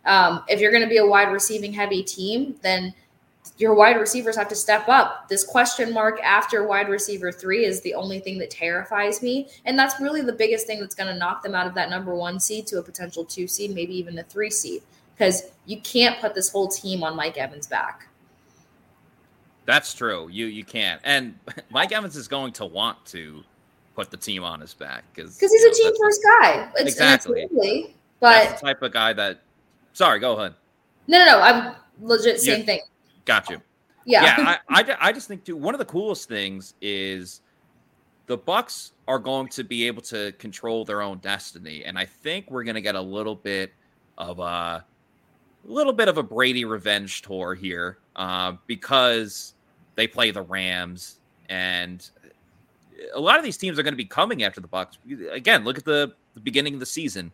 Um, if you're going to be a wide receiving heavy team, then your wide receivers have to step up. This question mark after wide receiver three is the only thing that terrifies me. And that's really the biggest thing that's going to knock them out of that number one seed to a potential two seed, maybe even a three seed, because you can't put this whole team on Mike Evans' back. That's true. You you can't. And Mike Evans is going to want to put the team on his back because he's you know, a team first guy. It's, exactly. but that's the type of guy that. Sorry, go ahead. No, no, no. I'm legit same you, thing. Got you. Yeah. Yeah. I, I, I just think too. One of the coolest things is the Bucks are going to be able to control their own destiny, and I think we're going to get a little bit of a, little bit of a Brady revenge tour here uh, because they play the Rams, and a lot of these teams are going to be coming after the Bucks. Again, look at the, the beginning of the season.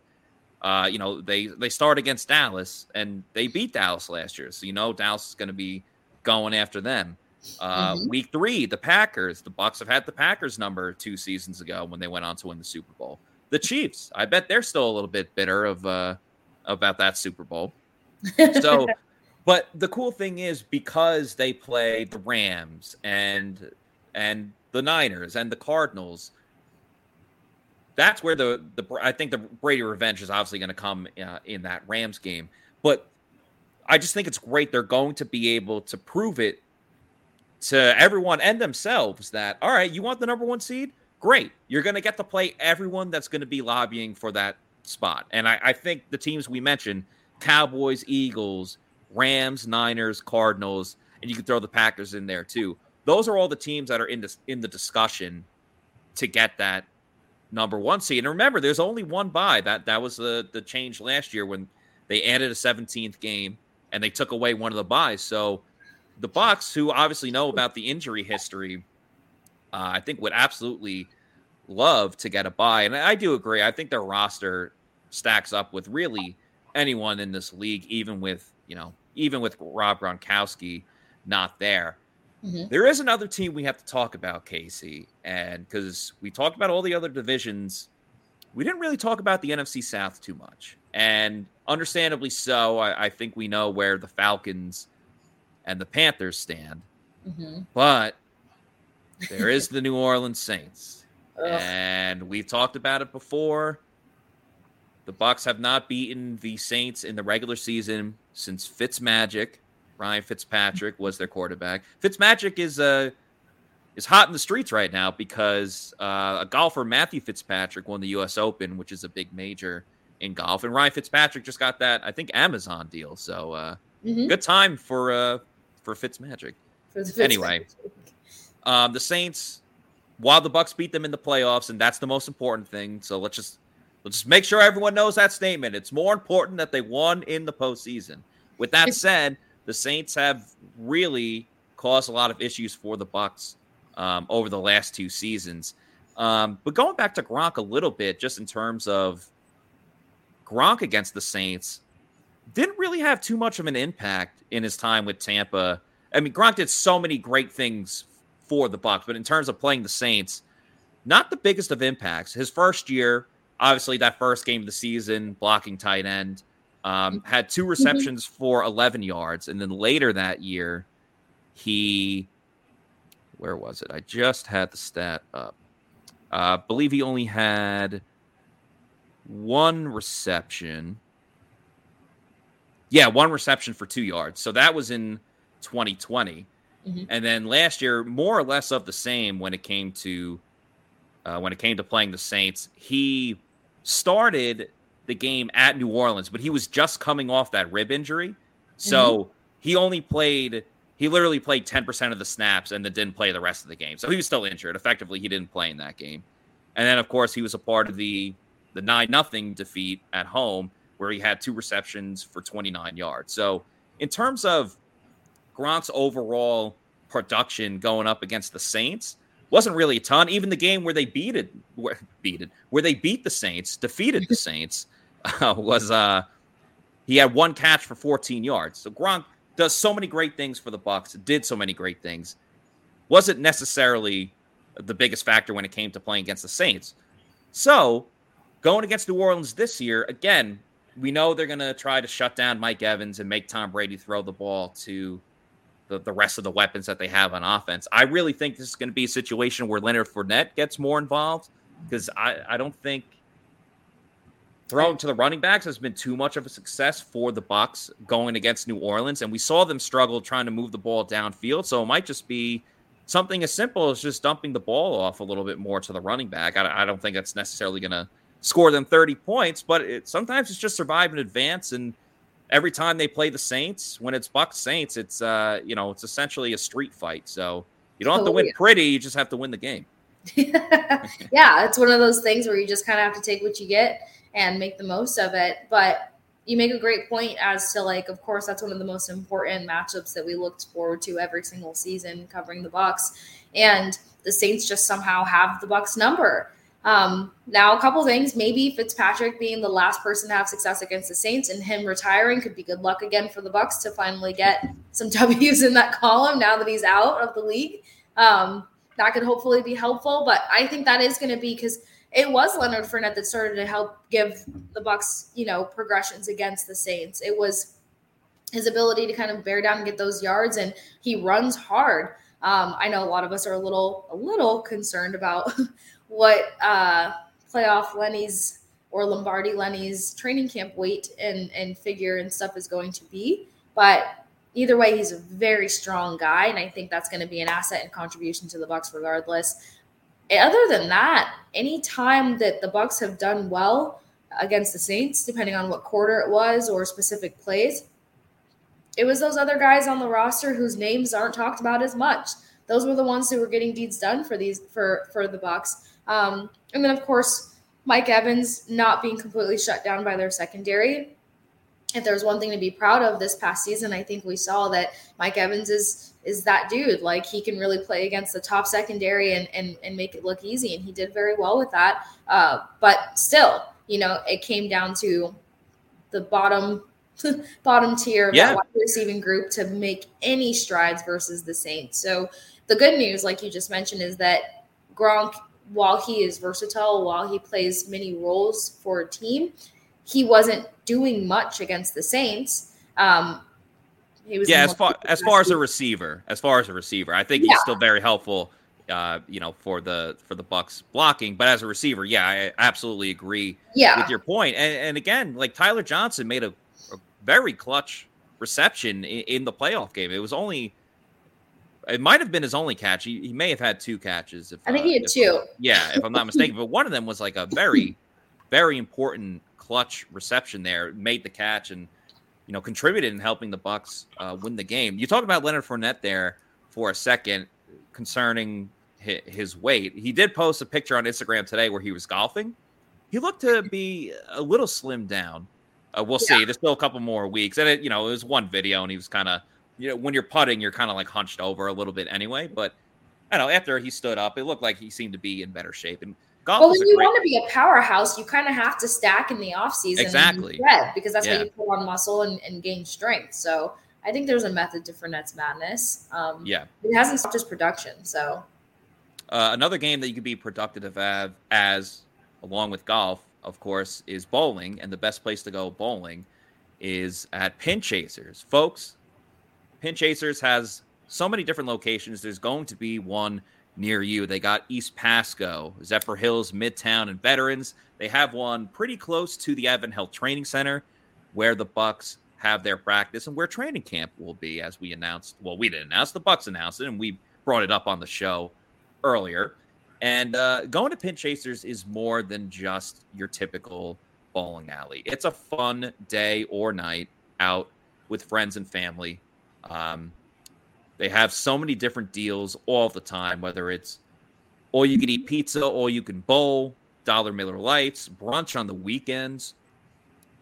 Uh, you know, they they start against Dallas and they beat Dallas last year. So you know Dallas is going to be going after them. Uh, mm-hmm. Week three, the Packers. The Bucks have had the Packers number two seasons ago when they went on to win the Super Bowl. The Chiefs, I bet they're still a little bit bitter of uh, about that Super Bowl. So, but the cool thing is because they play the Rams and and the Niners and the Cardinals. That's where the the I think the Brady revenge is obviously going to come uh, in that Rams game. But I just think it's great they're going to be able to prove it to everyone and themselves that all right, you want the number one seed? Great, you're going to get to play everyone that's going to be lobbying for that spot. And I, I think the teams we mentioned Cowboys, Eagles, Rams, Niners, Cardinals, and you can throw the Packers in there too. Those are all the teams that are in this in the discussion to get that number one seed. And remember, there's only one bye. That that was the the change last year when they added a 17th game and they took away one of the buys. So the Bucks, who obviously know about the injury history, uh, I think would absolutely love to get a buy. And I do agree. I think their roster stacks up with really anyone in this league, even with you know, even with Rob Gronkowski not there. Mm-hmm. there is another team we have to talk about, Casey, and because we talked about all the other divisions, we didn't really talk about the NFC South too much, and understandably so. I, I think we know where the Falcons and the Panthers stand, mm-hmm. but there is the New Orleans Saints, and we've talked about it before. The Bucks have not beaten the Saints in the regular season since Fitzmagic. Ryan Fitzpatrick was their quarterback. Fitzmagic is uh is hot in the streets right now because uh, a golfer Matthew Fitzpatrick won the U.S. Open, which is a big major in golf, and Ryan Fitzpatrick just got that I think Amazon deal. So uh, mm-hmm. good time for uh, for Fitzmagic. For anyway, um, the Saints, while the Bucks beat them in the playoffs, and that's the most important thing. So let's just Let's just make sure everyone knows that statement. It's more important that they won in the postseason. With that said, the Saints have really caused a lot of issues for the Bucks um, over the last two seasons. Um, but going back to Gronk a little bit, just in terms of Gronk against the Saints, didn't really have too much of an impact in his time with Tampa. I mean, Gronk did so many great things for the Bucks, but in terms of playing the Saints, not the biggest of impacts. His first year, obviously that first game of the season, blocking tight end, um, had two mm-hmm. receptions for 11 yards, and then later that year, he where was it? I just had the stat up. Uh, I uh, believe he only had one reception. Yeah, one reception for two yards. So that was in 2020. Mm-hmm. And then last year, more or less of the same when it came to uh, when it came to playing the Saints. He started the game at New Orleans, but he was just coming off that rib injury. So mm-hmm. he only played, he literally played 10% of the snaps and then didn't play the rest of the game. So he was still injured. Effectively, he didn't play in that game. And then, of course, he was a part of the the 9 nothing defeat at home where he had two receptions for 29 yards. So, in terms of Gronk's overall production going up against the Saints, wasn't really a ton. Even the game where they beat it, where, beat it, where they beat the Saints, defeated the Saints, uh, was uh, he had one catch for 14 yards. So Gronk does so many great things for the Bucks. Did so many great things. Wasn't necessarily the biggest factor when it came to playing against the Saints. So going against New Orleans this year, again, we know they're going to try to shut down Mike Evans and make Tom Brady throw the ball to the, the rest of the weapons that they have on offense. I really think this is going to be a situation where Leonard Fournette gets more involved because I, I don't think throwing to the running backs has been too much of a success for the Bucks going against New Orleans, and we saw them struggle trying to move the ball downfield. So it might just be something as simple as just dumping the ball off a little bit more to the running back. I, I don't think that's necessarily going to score them 30 points, but it, sometimes it's just survive in advance and – every time they play the Saints, when it's Bucks Saints, it's uh, you know, it's essentially a street fight. So you don't have to win pretty, you just have to win the game. yeah, it's one of those things where you just kind of have to take what you get and make the most of it. But you make a great point as to like, of course, that's one of the most important matchups that we looked forward to every single season covering the Bucks. And the Saints just somehow have the Bucks number. Um, now, a couple things. Maybe Fitzpatrick being the last person to have success against the Saints and him retiring could be good luck again for the Bucks to finally get some W's in that column now that he's out of the league. Um, that could hopefully be helpful. But I think that is going to be because it was Leonard Fournette that started to help give the Bucks, you know, progressions against the Saints. It was his ability to kind of bear down and get those yards, and he runs hard. Um, I know a lot of us are a little a little concerned about what uh, playoff Lenny's or Lombardi Lenny's training camp weight and and figure and stuff is going to be, but either way, he's a very strong guy, and I think that's going to be an asset and contribution to the Bucks regardless. Other than that, any time that the Bucks have done well against the Saints, depending on what quarter it was or specific plays, it was those other guys on the roster whose names aren't talked about as much. Those were the ones who were getting deeds done for these for for the Bucks. Um, and then of course Mike Evans not being completely shut down by their secondary. If there's one thing to be proud of this past season, I think we saw that Mike Evans is is that dude. Like he can really play against the top secondary and and, and make it look easy, and he did very well with that. Uh, but still, you know, it came down to the bottom bottom tier of yeah. receiving group to make any strides versus the Saints. So the good news, like you just mentioned, is that Gronk, while he is versatile, while he plays many roles for a team, he wasn't doing much against the Saints. Um, he was yeah, as far as far as a receiver, as far as a receiver, I think yeah. he's still very helpful. Uh, you know, for the for the Bucks blocking, but as a receiver, yeah, I absolutely agree yeah. with your point. And, and again, like Tyler Johnson made a very clutch reception in, in, the playoff game. It was only, it might have been his only catch. He, he may have had two catches. If, I think uh, he had if, two. Yeah, if I'm not mistaken. but one of them was like a very, very important clutch reception there. Made the catch and you know contributed in helping the Bucks uh, win the game. You talked about Leonard Fournette there for a second concerning his, weight. He did post a picture on Instagram today where he was golfing. He looked to be a little slimmed down. Uh, we'll yeah. see. There's still a couple more weeks, and it, you know, it was one video, and he was kind of, you know, when you're putting, you're kind of like hunched over a little bit anyway. But I don't know. After he stood up, it looked like he seemed to be in better shape. And golf. Well, when you want to be a powerhouse, you kind of have to stack in the off season, exactly, because that's yeah. how you put on muscle and, and, gain strength. So I think there's a method to Fournette's madness. Um, yeah, it hasn't stopped his production. So uh, another game that you could be productive as, as along with golf of course, is bowling, and the best place to go bowling is at Pin Chasers. Folks, Pin Chasers has so many different locations. There's going to be one near you. They got East Pasco, Zephyrhills, Midtown, and Veterans. They have one pretty close to the Advent Health Training Center where the Bucks have their practice and where training camp will be as we announced. Well, we didn't announce, the Bucks announced it, and we brought it up on the show earlier. And uh, going to Pin Chasers is more than just your typical bowling alley. It's a fun day or night out with friends and family. Um, they have so many different deals all the time, whether it's all you can eat pizza, all you can bowl, dollar Miller Lights, brunch on the weekends.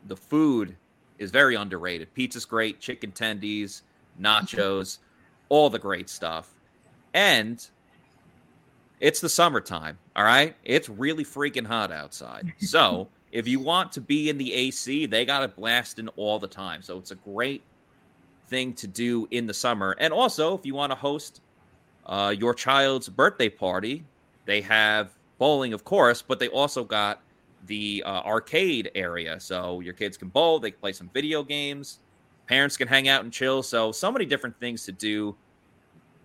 The food is very underrated. Pizza's great, chicken tendies, nachos, all the great stuff. And it's the summertime, all right? It's really freaking hot outside. So, if you want to be in the AC, they got it blasting all the time. So, it's a great thing to do in the summer. And also, if you want to host uh, your child's birthday party, they have bowling, of course, but they also got the uh, arcade area. So, your kids can bowl, they can play some video games, parents can hang out and chill. So, so many different things to do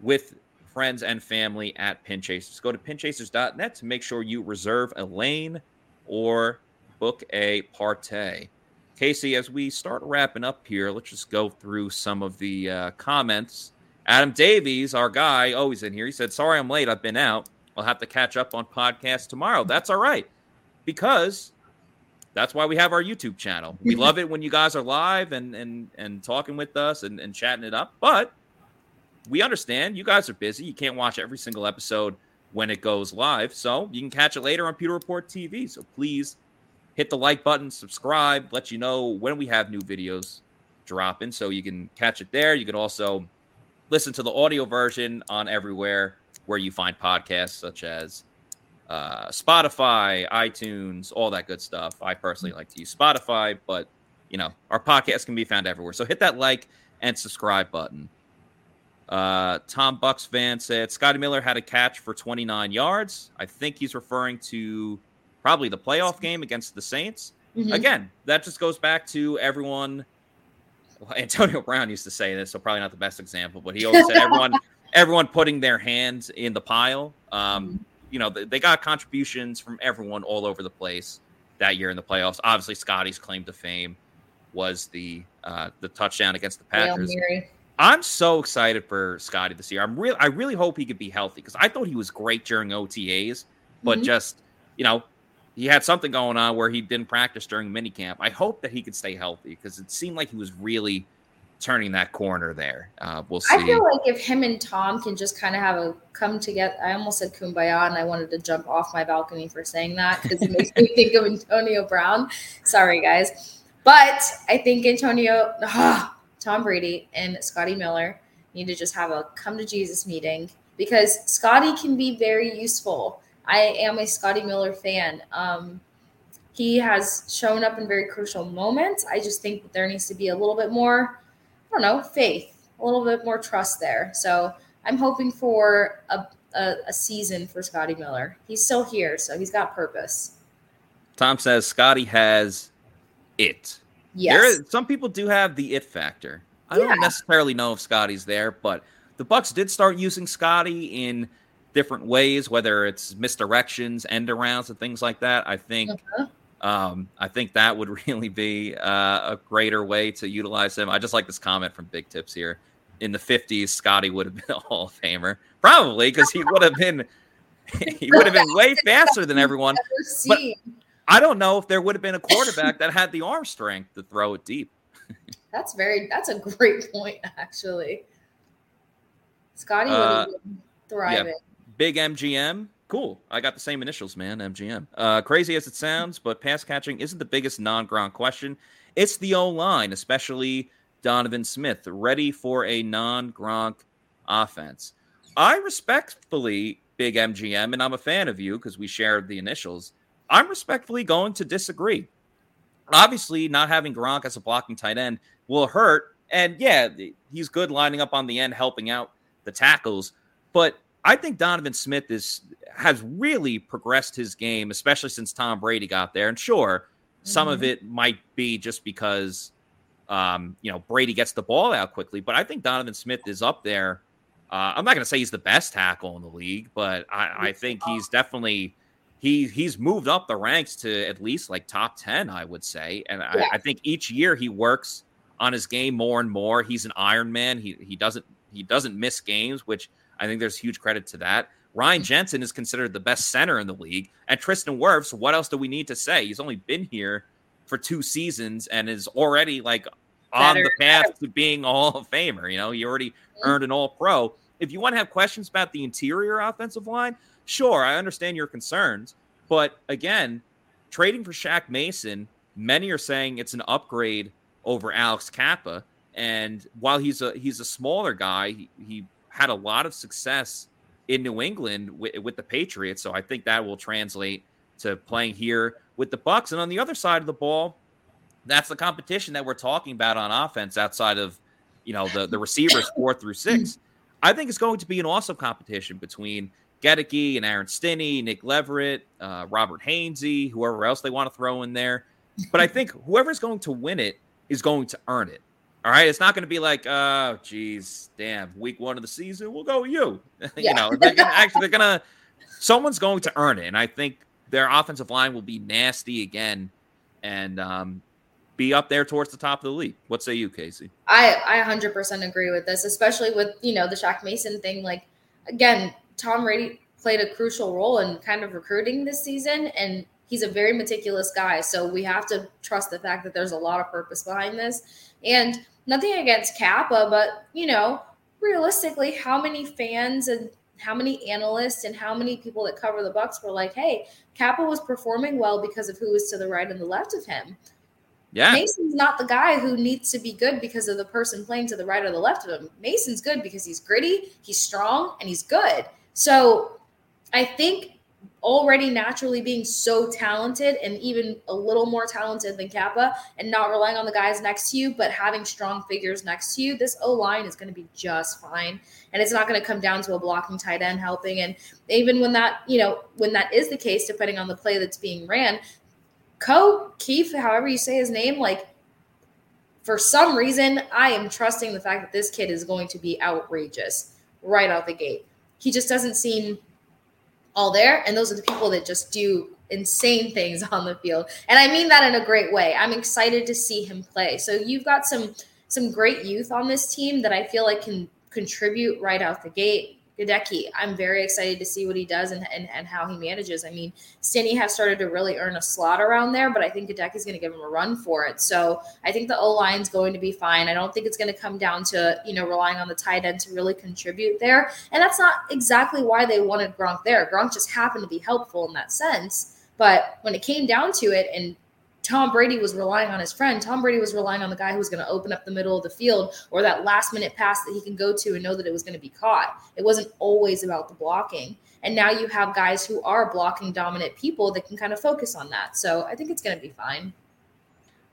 with friends and family at Pinchasers. Go to pinchasers.net to make sure you reserve a lane or book a partay. Casey, as we start wrapping up here, let's just go through some of the uh, comments. Adam Davies, our guy, always in here. He said, Sorry I'm late. I've been out. I'll have to catch up on podcast tomorrow. That's all right because that's why we have our YouTube channel. We love it when you guys are live and and and talking with us and, and chatting it up. But we understand you guys are busy. You can't watch every single episode when it goes live. So you can catch it later on Pewter Report TV. So please hit the like button, subscribe, let you know when we have new videos dropping so you can catch it there. You can also listen to the audio version on everywhere where you find podcasts such as uh, Spotify, iTunes, all that good stuff. I personally like to use Spotify, but you know, our podcast can be found everywhere. So hit that like and subscribe button. Uh, Tom Bucks fan said Scotty Miller had a catch for 29 yards. I think he's referring to probably the playoff game against the Saints. Mm-hmm. Again, that just goes back to everyone. Well, Antonio Brown used to say this, so probably not the best example, but he always said everyone, everyone putting their hands in the pile. Um, mm-hmm. You know, they, they got contributions from everyone all over the place that year in the playoffs. Obviously, Scotty's claim to fame was the uh, the touchdown against the Packers. I'm so excited for Scotty this year. I'm real. I really hope he could be healthy because I thought he was great during OTAs, but mm-hmm. just you know, he had something going on where he didn't practice during minicamp. I hope that he could stay healthy because it seemed like he was really turning that corner there. Uh, we'll see. I feel like if him and Tom can just kind of have a come together, I almost said kumbaya, and I wanted to jump off my balcony for saying that because it makes me think of Antonio Brown. Sorry, guys. But I think Antonio, ah, Tom Brady, and Scotty Miller need to just have a come to Jesus meeting because Scotty can be very useful. I am a Scotty Miller fan. Um, he has shown up in very crucial moments. I just think that there needs to be a little bit more, I don't know, faith, a little bit more trust there. So I'm hoping for a, a, a season for Scotty Miller. He's still here, so he's got purpose. Tom says Scotty has it. Yes. There, some people do have the it factor. I yeah. don't necessarily know if Scotty's there, but the Bucks did start using Scotty in different ways, whether it's misdirections, end arounds, and things like that. I think, uh-huh. um, I think that would really be uh, a greater way to utilize him. I just like this comment from Big Tips here. In the '50s, Scotty would have been a Hall of Famer, probably because he would have been he would have been way faster than everyone. But I don't know if there would have been a quarterback that had the arm strength to throw it deep. that's very that's a great point, actually. Scotty would have uh, been thriving. Yeah, big MGM. Cool. I got the same initials, man. MGM. Uh, crazy as it sounds, but pass catching isn't the biggest non Gronk question. It's the O line, especially Donovan Smith, ready for a non Gronk offense. I respectfully, big MGM, and I'm a fan of you because we shared the initials. I'm respectfully going to disagree. Obviously, not having Gronk as a blocking tight end will hurt. And yeah, he's good lining up on the end, helping out the tackles. But I think Donovan Smith is has really progressed his game, especially since Tom Brady got there. And sure, some mm-hmm. of it might be just because um, you know Brady gets the ball out quickly, but I think Donovan Smith is up there. Uh, I'm not going to say he's the best tackle in the league, but I, I think he's definitely he he's moved up the ranks to at least like top 10 i would say and yeah. I, I, think each year he works on his game more and more he's an iron man he, he doesn't he doesn't miss games which i think there's huge credit to that ryan mm. jensen is considered the best center in the league and tristan wirfs what else do we need to say he's only been here for two seasons and is already like on Better. the path to being a hall of famer you know he already mm-hmm. earned an all pro if you want to have questions about the interior offensive line Sure, I understand your concerns, but again, trading for Shaq Mason, many are saying it's an upgrade over Alex Cappa. And while he's a he's a smaller guy, he, he had a lot of success in New England with, with the Patriots. So I think that will translate to playing here with the Bucks. And on the other side of the ball, that's the competition that we're talking about on offense outside of you know the the receivers four through six. I think it's going to be an awesome competition between Goedeke and Aaron Stinnie, Nick Leverett, uh, Robert Hainsey, whoever else they want to throw in there. But I think whoever's going to win it is going to earn it. All right, it's not going to be like, oh, geez, damn, week one of the season, we'll go with you. Yeah. you know, they're gonna, actually they're gonna, someone's going to earn it, and I think their offensive line will be nasty again, and um, be up there towards the top of the league. What say you, Casey? I I 100% agree with this, especially with you know the Shaq Mason thing. Like again, Tom Brady played a crucial role in kind of recruiting this season, and he's a very meticulous guy. So we have to trust the fact that there's a lot of purpose behind this. And nothing against Cappa, but you know, realistically, how many fans and how many analysts and how many people that cover the Bucks were like, "Hey, Cappa was performing well because of who was to the right and the left of him." Yeah. Mason's not the guy who needs to be good because of the person playing to the right or the left of him. Mason's good because he's gritty, he's strong, and he's good. So I think already naturally being so talented and even a little more talented than Cappa and not relying on the guys next to you, but having strong figures next to you, this O line is going to be just fine. And it's not going to come down to a blocking tight end helping. And even when that, you know, when that is the case, depending on the play that's being ran, Ko Kieft, however you say his name, like for some reason, I am trusting the fact that this kid is going to be outrageous right out the gate. He just doesn't seem all there. And those are the people that just do insane things on the field. And I mean that in a great way. I'm excited to see him play. So you've got some some great youth on this team that I feel like can contribute right out the gate. Goedeke, I'm very excited to see what he does and, and, and how he manages. I mean, Stinnie has started to really earn a slot around there, but I think Goedeke is going to give him a run for it. So I think the O line is going to be fine. I don't think it's going to come down to, you know, relying on the tight end to really contribute there. And that's not exactly why they wanted Gronk there. Gronk just happened to be helpful in that sense. But when it came down to it, and Tom Brady was relying on his friend. Tom Brady was relying on the guy who was going to open up the middle of the field or that last minute pass that he can go to and know that it was going to be caught. It wasn't always about the blocking. And now you have guys who are blocking dominant people that can kind of focus on that. So I think it's going to be fine.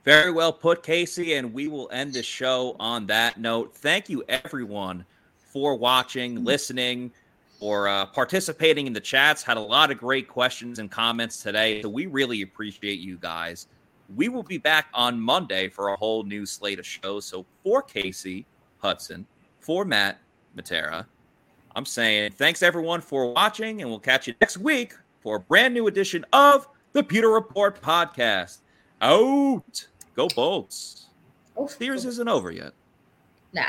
Very well put, Casey. And we will end the show on that note. Thank you, everyone, for watching, listening, or uh, participating in the chats. Had a lot of great questions and comments today. So we really appreciate you guys. We will be back on Monday for a whole new slate of shows. So for Casey Hudson, for Matt Matera, I'm saying thanks everyone for watching, and we'll catch you next week for a brand new edition of the Pewter Report podcast. Out. Go Bolts. Oh, Spears isn't over yet. Nah.